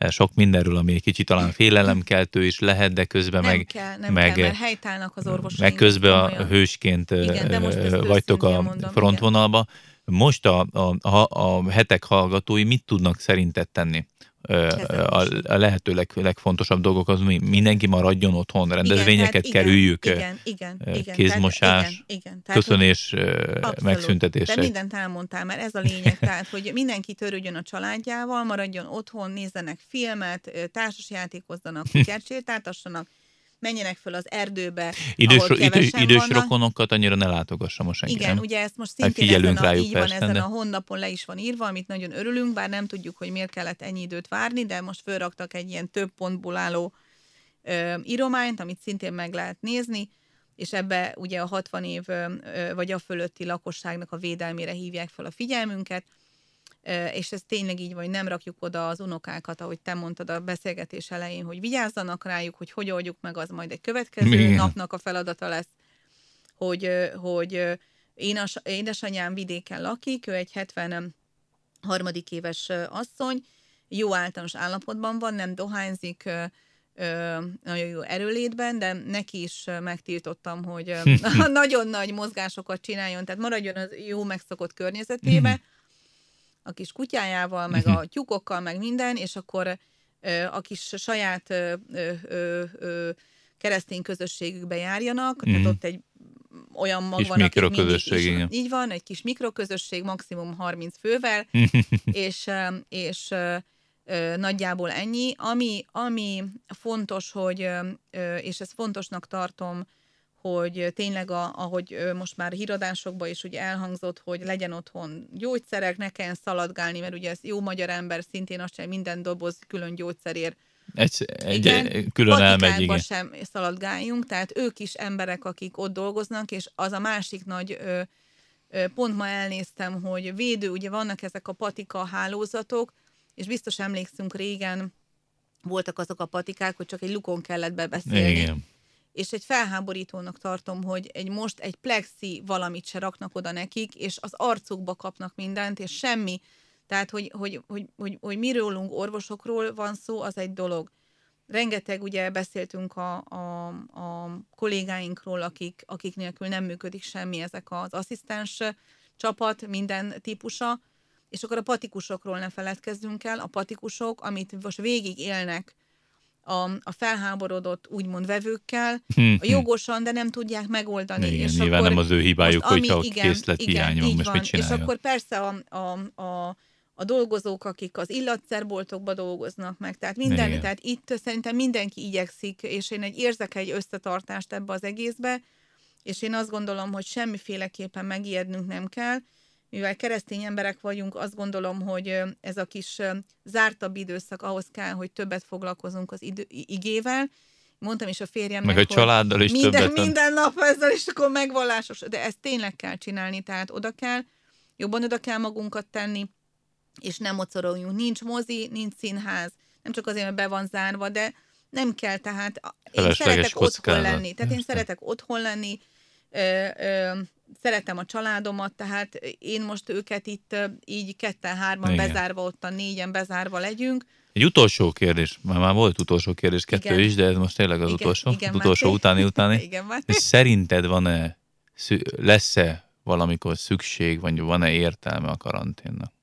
sok mindenről, ami egy kicsit talán félelemkeltő is lehet, de közben nem meg... Kell, nem meg, kell, mert helytállnak az orvosaink. Meg közben a hősként igen, vagytok a mondom, frontvonalba. Igen. Most a, a, a, a hetek hallgatói mit tudnak szerinted tenni? A, a lehető leg, legfontosabb dolgok az, hogy mindenki maradjon otthon, rendezvényeket igen, kerüljük, igen, igen, igen, kézmosás, igen, igen, tehát, köszönés, abszolút, megszüntetése. De mindent elmondtál, mert ez a lényeg, tehát hogy mindenki törődjön a családjával, maradjon otthon, nézzenek filmet, társasjátékozzanak, kutyát menjenek föl az erdőbe, idős, ahol idős, idős vannak. rokonokat annyira ne látogassa most senki, Igen, nem? ugye ezt most hát szintén ezen a, így van, ezen de... a honlapon le is van írva, amit nagyon örülünk, bár nem tudjuk, hogy miért kellett ennyi időt várni, de most fölraktak egy ilyen több pontból álló ö, írományt, amit szintén meg lehet nézni, és ebbe ugye a 60 év ö, vagy a fölötti lakosságnak a védelmére hívják fel a figyelmünket, és ez tényleg így vagy nem rakjuk oda az unokákat, ahogy te mondtad a beszélgetés elején, hogy vigyázzanak rájuk, hogy hogy oldjuk meg, az majd egy következő Igen. napnak a feladata lesz, hogy, hogy én a, édesanyám vidéken lakik, ő egy 73. éves asszony, jó általános állapotban van, nem dohányzik, ö, nagyon jó erőlétben, de neki is megtiltottam, hogy nagyon nagy mozgásokat csináljon, tehát maradjon az jó megszokott környezetébe, mhm a kis kutyájával, meg a tyúkokkal, meg minden, és akkor a kis saját ö, ö, ö, keresztény közösségükbe járjanak, mm. tehát mhm. ott egy olyan mag kis van, mikroközösség, mindig is, így van, egy kis mikroközösség, maximum 30 fővel, és, és nagyjából ennyi. Ami, ami fontos, hogy, és ezt fontosnak tartom, hogy tényleg, a, ahogy most már híradásokban is ugye elhangzott, hogy legyen otthon gyógyszerek, ne kelljen szaladgálni, mert ugye ez jó magyar ember szintén azt sem minden doboz külön gyógyszerért egy, egy igen, külön elmegy, igen. sem szaladgáljunk, tehát ők is emberek, akik ott dolgoznak, és az a másik nagy ö, ö, pont ma elnéztem, hogy védő, ugye vannak ezek a patika hálózatok, és biztos emlékszünk régen, voltak azok a patikák, hogy csak egy lukon kellett bebeszélni. Igen és egy felháborítónak tartom, hogy egy most egy plexi valamit se raknak oda nekik, és az arcukba kapnak mindent, és semmi. Tehát, hogy, hogy, hogy, hogy, hogy mirólunk orvosokról van szó, az egy dolog. rengeteg, ugye beszéltünk a, a, a kollégáinkról, akik, akik nélkül nem működik semmi, ezek az asszisztens csapat, minden típusa, és akkor a patikusokról ne feledkezzünk el, a patikusok, amit most végig élnek a, a felháborodott úgymond vevőkkel, hmm, a jogosan, de nem tudják megoldani. Igen, és nyilván akkor nem az ő hibájuk, hogy csak készlet hiányom, most mit csináljon. És akkor persze a, a, a a dolgozók, akik az illatszerboltokba dolgoznak meg, tehát minden, Igen. tehát itt szerintem mindenki igyekszik, és én egy érzek egy összetartást ebbe az egészbe, és én azt gondolom, hogy semmiféleképpen megijednünk nem kell, mivel keresztény emberek vagyunk, azt gondolom, hogy ez a kis zártabb időszak ahhoz kell, hogy többet foglalkozunk az idő, igével. Mondtam is a férjemnek, Meg a családdal is minden, többet. Minden nap ezzel, és akkor megvallásos, de ezt tényleg kell csinálni, tehát oda kell, jobban oda kell magunkat tenni, és nem mocoroljunk. Nincs mozi, nincs színház, nem csak azért, mert be van zárva, de nem kell, tehát én szeretek otthon lenni. Tehát én szeretek otthon lenni, ö, ö, szeretem a családomat, tehát én most őket itt így ketten-hárman bezárva, ott a négyen bezárva legyünk. Egy utolsó kérdés, már, már volt utolsó kérdés, kettő Igen. is, de ez most tényleg az Igen. utolsó, Igen, az utolsó Máté. utáni utáni. Igen, És szerinted van-e, lesz-e valamikor szükség, vagy van-e értelme a karanténnak?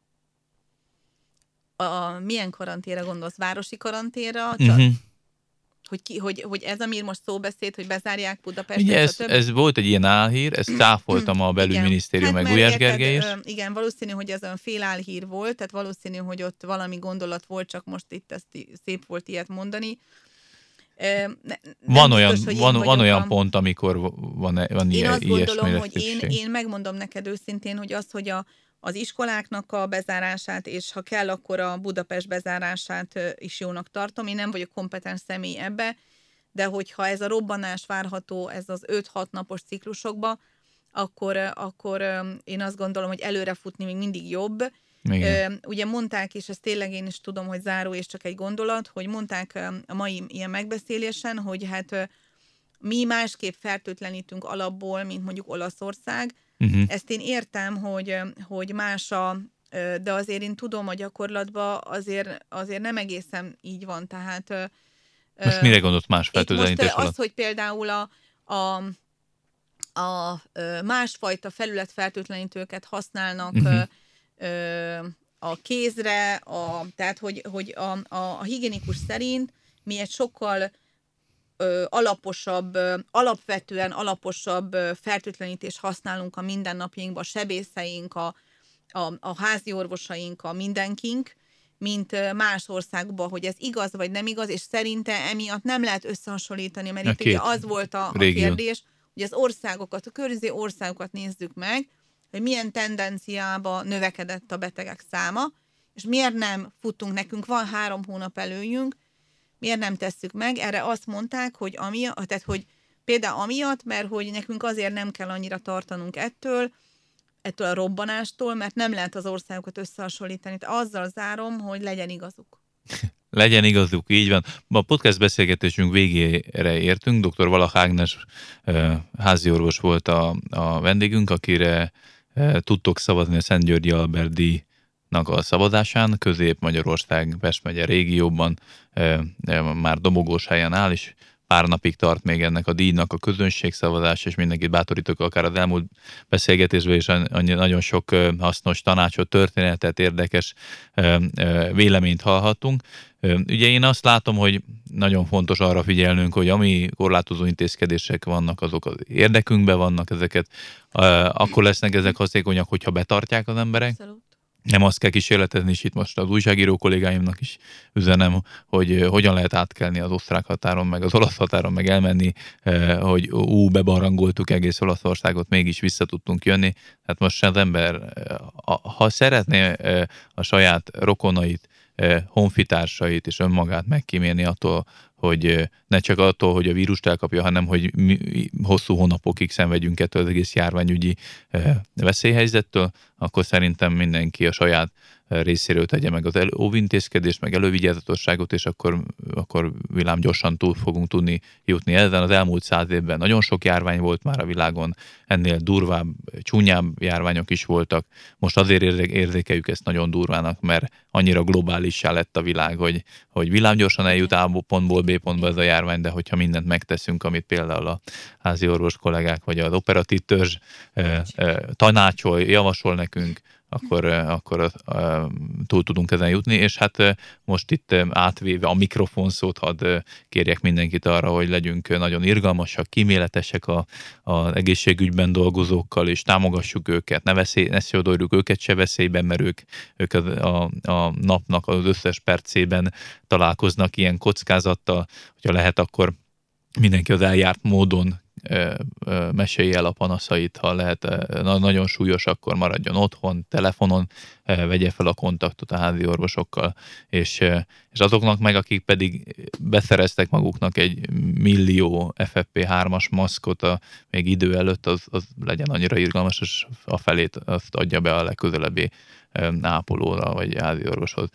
A, a milyen karanténra gondolsz? Városi karanténra? Uh-huh hogy, ki, hogy, hogy ez, ami most szóbeszéd, hogy bezárják Budapestet. Ugye ez, ez volt egy ilyen álhír, ezt cáfoltam a belügyminisztérium hát, meg Gulyás Gergely is. Igen, valószínű, hogy ez olyan félálhír volt, tehát valószínű, hogy ott valami gondolat volt, csak most itt ezt szép volt ilyet mondani. Ne, van, olyan, biztos, van, van olyan pont, amikor van, van én ilyen, azt gondolom, hogy én, én megmondom neked őszintén, hogy az, hogy a, az iskoláknak a bezárását, és ha kell, akkor a Budapest bezárását is jónak tartom. Én nem vagyok kompetens személy ebbe, de hogyha ez a robbanás várható, ez az 5-6 napos ciklusokba, akkor, akkor én azt gondolom, hogy előre futni még mindig jobb. Igen. Ugye mondták, és ezt tényleg én is tudom, hogy záró és csak egy gondolat, hogy mondták a mai ilyen megbeszélésen, hogy hát mi másképp fertőtlenítünk alapból, mint mondjuk Olaszország, Uh-huh. Ezt én értem, hogy, hogy más a, de azért én tudom, a gyakorlatban azért, azért nem egészen így van, tehát... Most mire gondolt más feltőzelenítés alatt? Az, hogy például a, a, a másfajta felületfertőtlenítőket használnak uh-huh. a kézre, a, tehát hogy, hogy a, a, a higienikus szerint mi egy sokkal ö, alaposabb, ö, alapvetően alaposabb ö, fertőtlenítést használunk a mindennapjainkban, a sebészeink, a, a, a házi orvosaink, a mindenkink, mint más országokban, hogy ez igaz vagy nem igaz, és szerinte emiatt nem lehet összehasonlítani, mert itt ugye az volt a, a kérdés, hogy az országokat, a környező országokat nézzük meg, hogy milyen tendenciába növekedett a betegek száma, és miért nem futunk, nekünk van három hónap előjünk, miért nem tesszük meg? Erre azt mondták, hogy, amiatt, tehát, hogy például amiatt, mert hogy nekünk azért nem kell annyira tartanunk ettől, ettől a robbanástól, mert nem lehet az országokat összehasonlítani. Tehát azzal zárom, hogy legyen igazuk. legyen igazuk, így van. A podcast beszélgetésünk végére értünk. Dr. Valach Ágnes háziorvos volt a, a vendégünk, akire tudtok szavazni a Szent Györgyi Albert díj a szavazásán. Közép-Magyarország, Pest megye régióban már dobogós helyen áll, és pár napig tart még ennek a díjnak a közönségszavazás, és mindenkit bátorítok, akár az elmúlt beszélgetésben is annyi, nagyon sok hasznos tanácsot, történetet, érdekes véleményt hallhatunk. Ugye én azt látom, hogy nagyon fontos arra figyelnünk, hogy ami korlátozó intézkedések vannak, azok az érdekünkben vannak, ezeket akkor lesznek ezek hatékonyak, hogyha betartják az emberek. Abszolút nem azt kell kísérletezni, és itt most az újságíró kollégáimnak is üzenem, hogy hogyan lehet átkelni az osztrák határon, meg az olasz határon, meg elmenni, hogy ú, bebarangoltuk egész Olaszországot, mégis vissza tudtunk jönni. Hát most az ember, ha szeretné a saját rokonait, honfitársait és önmagát megkímélni attól, hogy ne csak attól, hogy a vírust elkapja, hanem hogy mi hosszú hónapokig szenvedjünk ettől az egész járványügyi veszélyhelyzettől, akkor szerintem mindenki a saját részéről tegye meg az óvintézkedést, meg elővigyázatosságot, és akkor, akkor vilám gyorsan túl fogunk tudni jutni ezen. Az elmúlt száz évben nagyon sok járvány volt már a világon, ennél durvább, csúnyább járványok is voltak. Most azért érzékeljük ezt nagyon durvának, mert annyira globálissá lett a világ, hogy, hogy villámgyorsan eljut A pontból B pontba ez a járvány, de hogyha mindent megteszünk, amit például a házi orvos kollégák vagy az operatív törzs eh, eh, tanácsol, javasol nekünk, akkor, akkor túl tudunk ezen jutni, és hát most itt átvéve a mikrofon szót, hadd kérjek mindenkit arra, hogy legyünk nagyon irgalmasak, kíméletesek a, az egészségügyben dolgozókkal, és támogassuk őket, ne, veszély, ne szjódoljuk őket se veszélyben, mert ők, ők a, a, a napnak az összes percében találkoznak ilyen kockázattal, hogyha lehet, akkor mindenki az eljárt módon mesélje el a panaszait, ha lehet nagyon súlyos, akkor maradjon otthon, telefonon, vegye fel a kontaktot a házi orvosokkal, és, és azoknak meg, akik pedig beszereztek maguknak egy millió FFP3-as maszkot a még idő előtt, az, az legyen annyira irgalmas, és a felét azt adja be a legközelebbi ápolóra, vagy házi orvoshoz.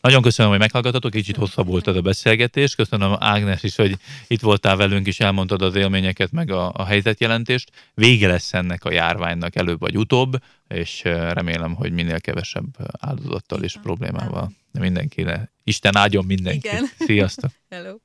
Nagyon köszönöm, hogy meghallgatotok, kicsit hosszabb volt ez a beszélgetés. Köszönöm Ágnes is, hogy itt voltál velünk, és elmondtad az élményeket, meg a, a helyzetjelentést. Vége lesz ennek a járványnak előbb vagy utóbb, és remélem, hogy minél kevesebb áldozattal és problémával. De mindenkire. Isten áldjon mindenkit. Igen. Sziasztok! Hello.